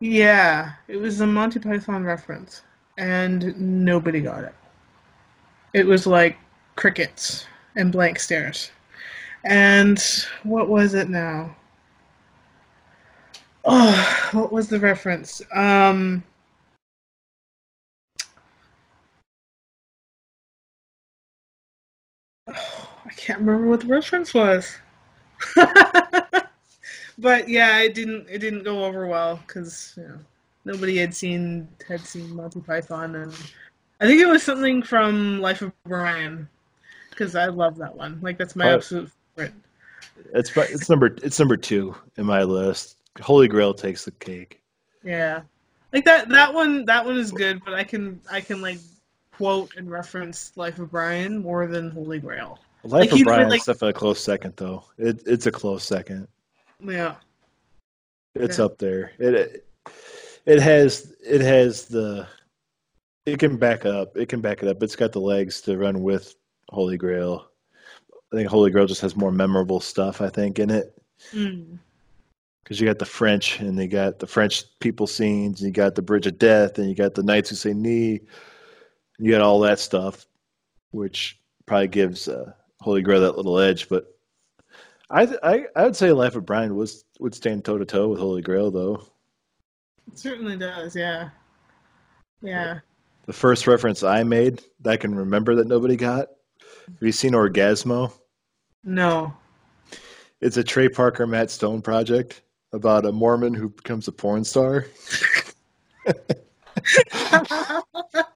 Yeah, it was a Monty Python reference, and nobody got it. It was like crickets and blank stares. And what was it now? Oh, what was the reference? Um, I can't remember what the reference was. but yeah, it didn't it didn't go over well because you know nobody had seen had seen Monty Python, and I think it was something from Life of Brian because I love that one. Like that's my Oh. absolute favorite. It's it's number it's number two in my list. Holy Grail takes the cake. Yeah, like that that one that one is good, but I can I can like quote and reference Life of Brian more than Holy Grail. Life Like, of Brian like- is definitely a close second, though. It, it's a close second. Yeah. It's Yeah. up there. It it has it has the it can back up. It can back it up. It's got the legs to run with Holy Grail. I think Holy Grail just has more memorable stuff. I think in it Mm. because you got the French and they got the French people scenes. And you got the Bridge of Death and you got the Knights Who Say Ni. You got all that stuff, which probably gives uh, Holy Grail that little edge. But I I I would say Life of Brian was would stand toe to toe with Holy Grail though. It certainly does, yeah. Yeah. The first reference I made that I can remember that nobody got. Have you seen Orgazmo? No. It's a Trey Parker Matt Stone project about a Mormon who becomes a porn star.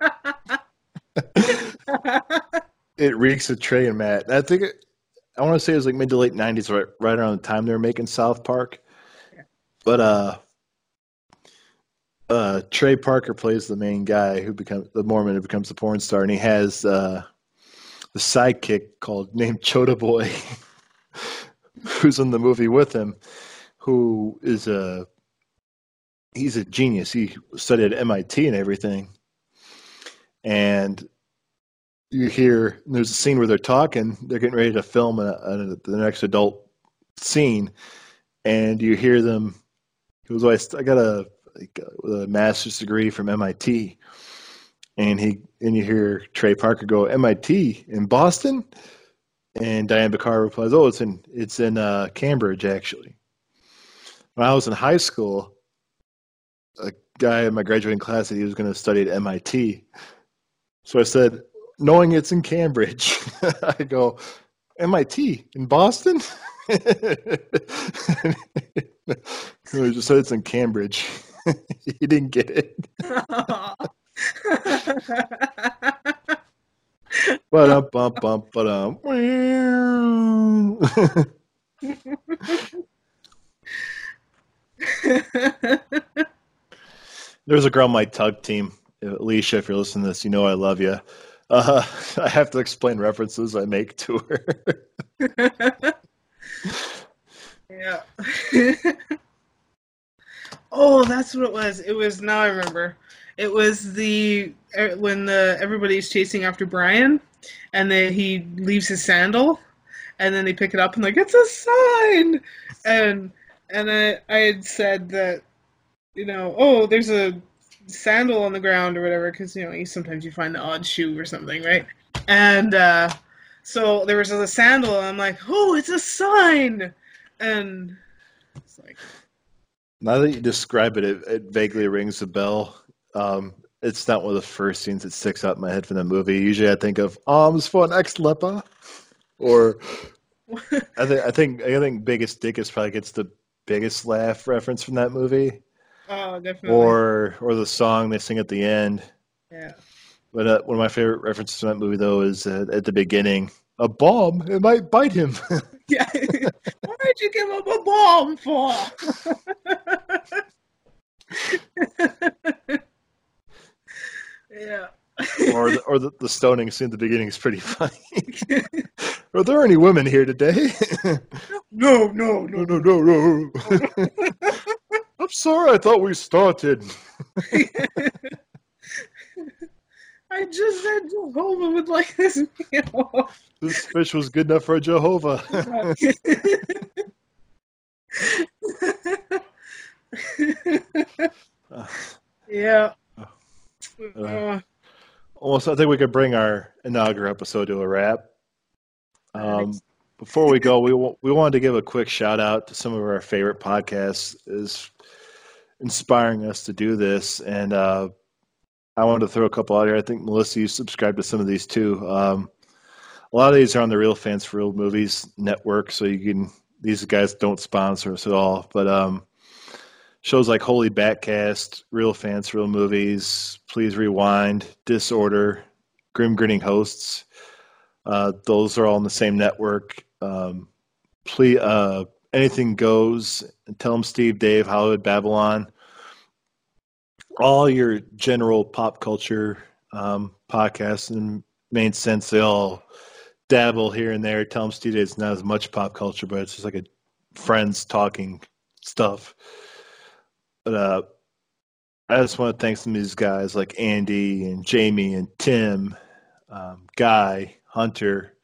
It reeks of Trey and Matt. I think it, I want to say it was like mid to late '90s, right, right around the time they were making South Park. But uh, uh, Trey Parker plays the main guy who becomes the Mormon who becomes the porn star, and he has uh, the sidekick called named Choda Boy, who's in the movie with him, who is a he's a genius. He studied at MIT and everything. And you hear there's a scene where they're talking, they're getting ready to film a, a, the next adult scene, and you hear them. He was like, I got a, a master's degree from MIT, and he and you hear Trey Parker go MIT in Boston, and Dian Bachar replies, "Oh, it's in it's in uh, Cambridge actually." When I was in high school, a guy in my graduating class said he was going to study at MIT, so I said, knowing it's in Cambridge, I go, MIT in Boston. he just said it's in Cambridge. he didn't get it. but um but um There's a girl on my tug team, Alicia. If you're listening to this, you know I love you. Uh, I have to explain references I make to her. yeah. oh, that's what it was. It was now I remember. It was the er, when the everybody's chasing after Brian, and then he leaves his sandal, and then they pick it up and like it's a sign, and and I I had said that, you know, oh, there's a sandal on the ground or whatever because you know you, sometimes you find the odd shoe or something, right? And uh, so there was a sandal, and I'm like, oh, it's a sign, and it's like. Now that you describe it, it, it vaguely rings a bell. Um, it's not one of the first scenes that sticks out in my head from the movie. Usually, I think of arms for an ex-leper, or I think I think I think Biggus Dickus probably gets the biggest laugh reference from that movie. Oh, definitely. Or or the song they sing at the end. Yeah. But uh, one of my favorite references to that movie, though, is uh, at the beginning. A bomb, it might bite him. yeah. Why'd you give him a bomb for? yeah. or the, or the, the stoning scene at the beginning is pretty funny. Are there any women here today? no, no, no, no, no, no. I'm sorry, I thought we started. I just said Jehovah would like this meal. This fish was good enough for Jehovah. yeah. Uh, almost, I think we could bring our inaugural episode to a wrap. Um, before we go, we we wanted to give a quick shout out to some of our favorite podcasts. Is inspiring us to do this. And uh, I wanted to throw a couple out here. I think Melissa, you subscribe to some of these too. Um, a lot of these are on the Real Fans for Real Movies network, so you can. These guys don't sponsor us at all, but um, shows like Holy Batcast, Real Fans for Real Movies, Please Rewind, Disorder, Grim Grinning Hosts. Uh, those are all on the same network. Um, please, uh, anything goes. Tell them Steve, Dave, Hollywood, Babble-On. All your general pop culture um, podcasts and main sense, they all dabble here and there. Tell them Steve, it's not as much pop culture, but it's just like a friends talking stuff. But uh, I just want to thank some of these guys like Andy and Jamie and Tim, um, Guy, Hunter,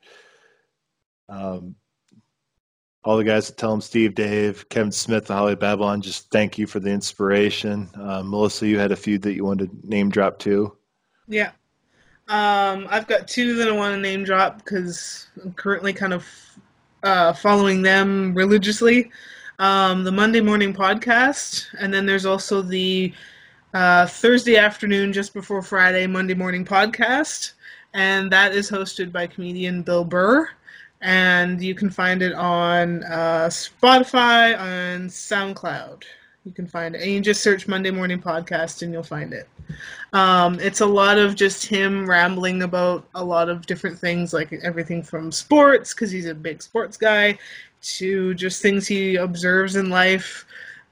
um, all the guys that tell him Steve, Dave, Kevin Smith, the Holly Babble-On, just thank you for the inspiration. Uh, Melissa, you had a few that you wanted to name drop too. Yeah. Um, I've got two that I want to name drop because I'm currently kind of uh, following them religiously. Um, the Monday morning podcast, and then there's also the uh, Thursday afternoon, just before Friday, Monday morning podcast, and that is hosted by comedian Bill Burr and you can find it on uh, Spotify on SoundCloud. You can find it, and you just search Monday Morning Podcast, and you'll find it. Um, it's a lot of just him rambling about a lot of different things, like everything from sports, because he's a big sports guy, to just things he observes in life.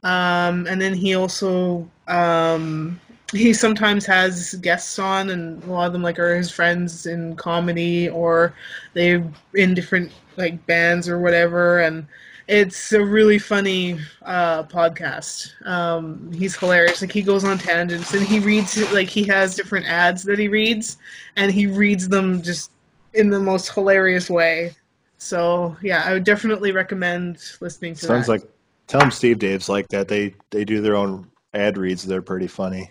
Um, and then he also um, he sometimes has guests on, and a lot of them like are his friends in comedy or they're in different like bands or whatever, and it's a really funny uh, podcast. Um, he's hilarious. Like he goes on tangents and he reads like he has different ads that he reads, and he reads them just in the most hilarious way. So yeah, I would definitely recommend listening to Sounds that. like tell them Steve Dave's like that. They they do their own ad reads. They're pretty funny.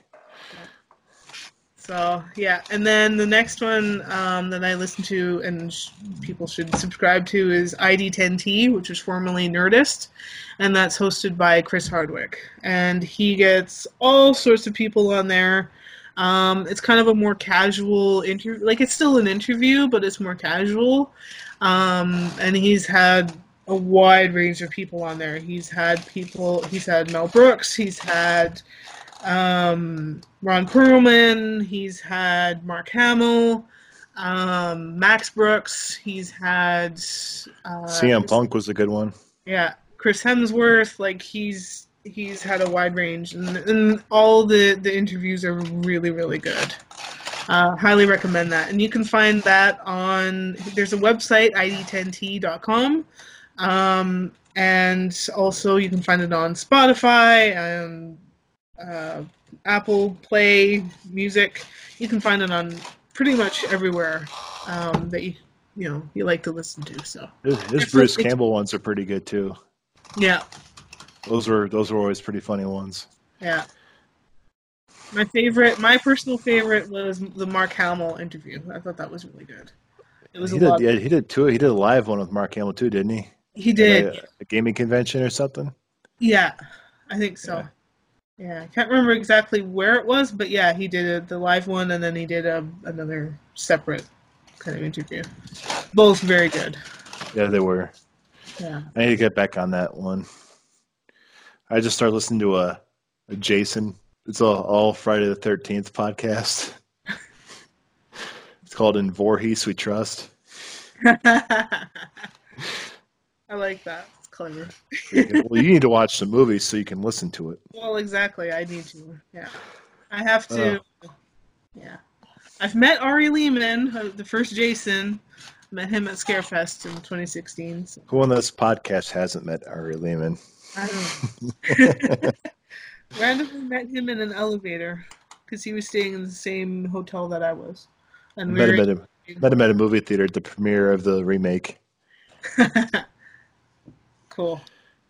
So yeah, and then the next one um, that I listen to and sh- people should subscribe to is ID10T, which was formerly Nerdist, and that's hosted by Chris Hardwick, and he gets all sorts of people on there. Um, it's kind of a more casual interview, like it's still an interview, but it's more casual. Um, and he's had a wide range of people on there. He's had people. He's had Mel Brooks. He's had um, Ron Perlman. He's had Mark Hamill, um, Max Brooks. He's had uh, CM Punk was a good one. yeah, Chris Hemsworth. Like he's he's had a wide range, and, and all the the interviews are really really good. Uh, highly recommend that, and you can find that on. There's a website id10t.com, um, and also you can find it on Spotify and uh, Apple Play Music. You can find it on pretty much everywhere um, that you you know you like to listen to. So His, Bruce Campbell ones are pretty good too. yeah, Those were those were always pretty funny ones. Yeah. My favorite, my personal favorite was the Mark Hamill interview. I thought that was really good. It was He a did, lot. yeah, he did too. He did a live one with Mark Hamill too, didn't he? he did. a, a gaming convention or something. Yeah, I think so. Yeah. I can't remember exactly where it was, but yeah, he did a, the live one, and then he did a, another separate kind of interview. Both very good. Yeah, they were. Yeah. I need to get back on that one. I just started listening to a, a Jason. It's all, all Friday the Thirteenth podcast. it's called "In Voorhees We Trust." I like that. Clever. well, you need to watch the movie so you can listen to it. Well, exactly. I need to. Yeah, I have to. Yeah, I've met Ari Lehman, uh, the first Jason. Met him at Scarefest in 2016. So Who on this podcast hasn't met Ari Lehman? I don't know. Randomly met him in an elevator because he was staying in the same hotel that I was. And we met, him at a, met him at a movie theater at the premiere of the remake. cool.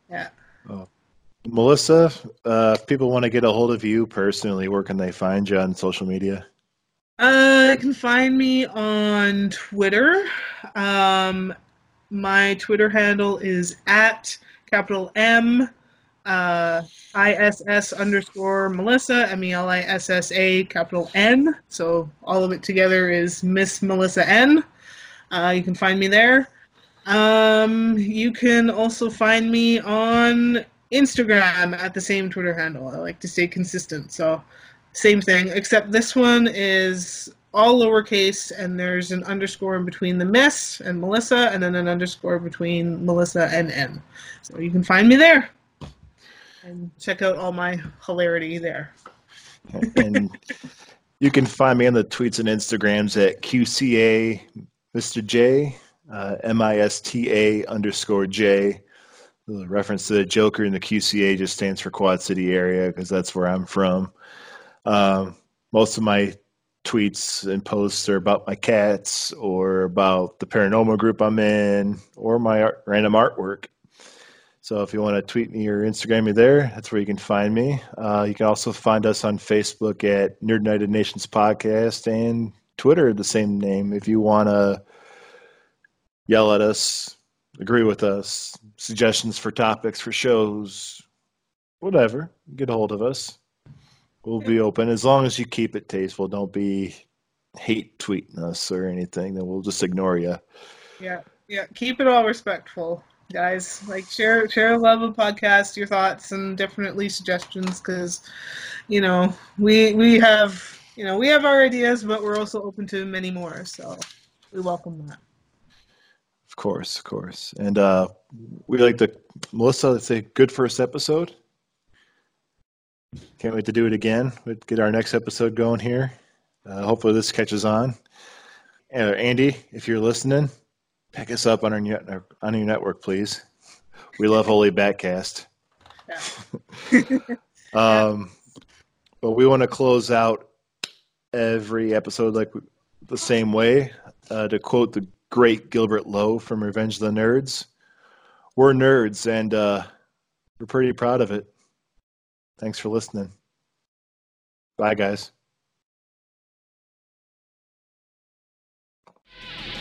Yeah. Melissa, uh, if people want to get a hold of you personally, where can they find you on social media? Uh, you can find me on Twitter. Um, my Twitter handle is at capital M uh, ISS underscore Melissa, M E L I S S A capital N. So all of it together is Miss Melissa N. Uh, you can find me there. Um, you can also find me on Instagram at the same Twitter handle. I like to stay consistent. So same thing, except this one is all lowercase and there's an underscore in between the Miss and Melissa and then an underscore between Melissa and N. So you can find me there. And check out all my hilarity there. and you can find me on the tweets and Instagrams at QCA Mr. J, M I S T A underscore J. The reference to the Joker in the QCA just stands for Quad City area because that's where I'm from. Um, most of my tweets and posts are about my cats or about the paranormal group I'm in or my art, random artwork. So if you want to tweet me or Instagram me there, that's where you can find me. Uh, you can also find us on Facebook at Nerd United Nations Podcast and Twitter, the same name. If you want to yell at us, agree with us, suggestions for topics for shows, whatever, get a hold of us. We'll be open as long as you keep it tasteful. Don't be hate tweeting us or anything. Then we'll just ignore you. Yeah, yeah. Keep it all respectful, guys. Like share share love of podcast, your thoughts, and definitely suggestions because you know we we have you know we have our ideas, but we're also open to many more. So we welcome that. Of course, of course. And uh, we like to, Melissa, let's say good first episode. Can't wait to do it again. we get our next episode going here. Uh, hopefully, this catches on. Uh, Andy, if you're listening, pick us up on our net- on your network, please. We love Holy Batcast. um, but we want to close out every episode like the same way. Uh, to quote the great Gilbert Lowe from Revenge of the Nerds, we're nerds and uh, we're pretty proud of it. Thanks for listening. Bye, guys.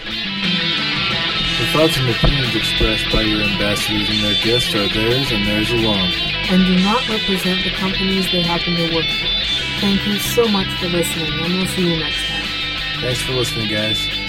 The thoughts and opinions expressed by your ambassadors and their guests are theirs and theirs alone. and do not represent the companies they happen to work for. Thank you so much for listening, and we'll see you next time. Thanks for listening, guys.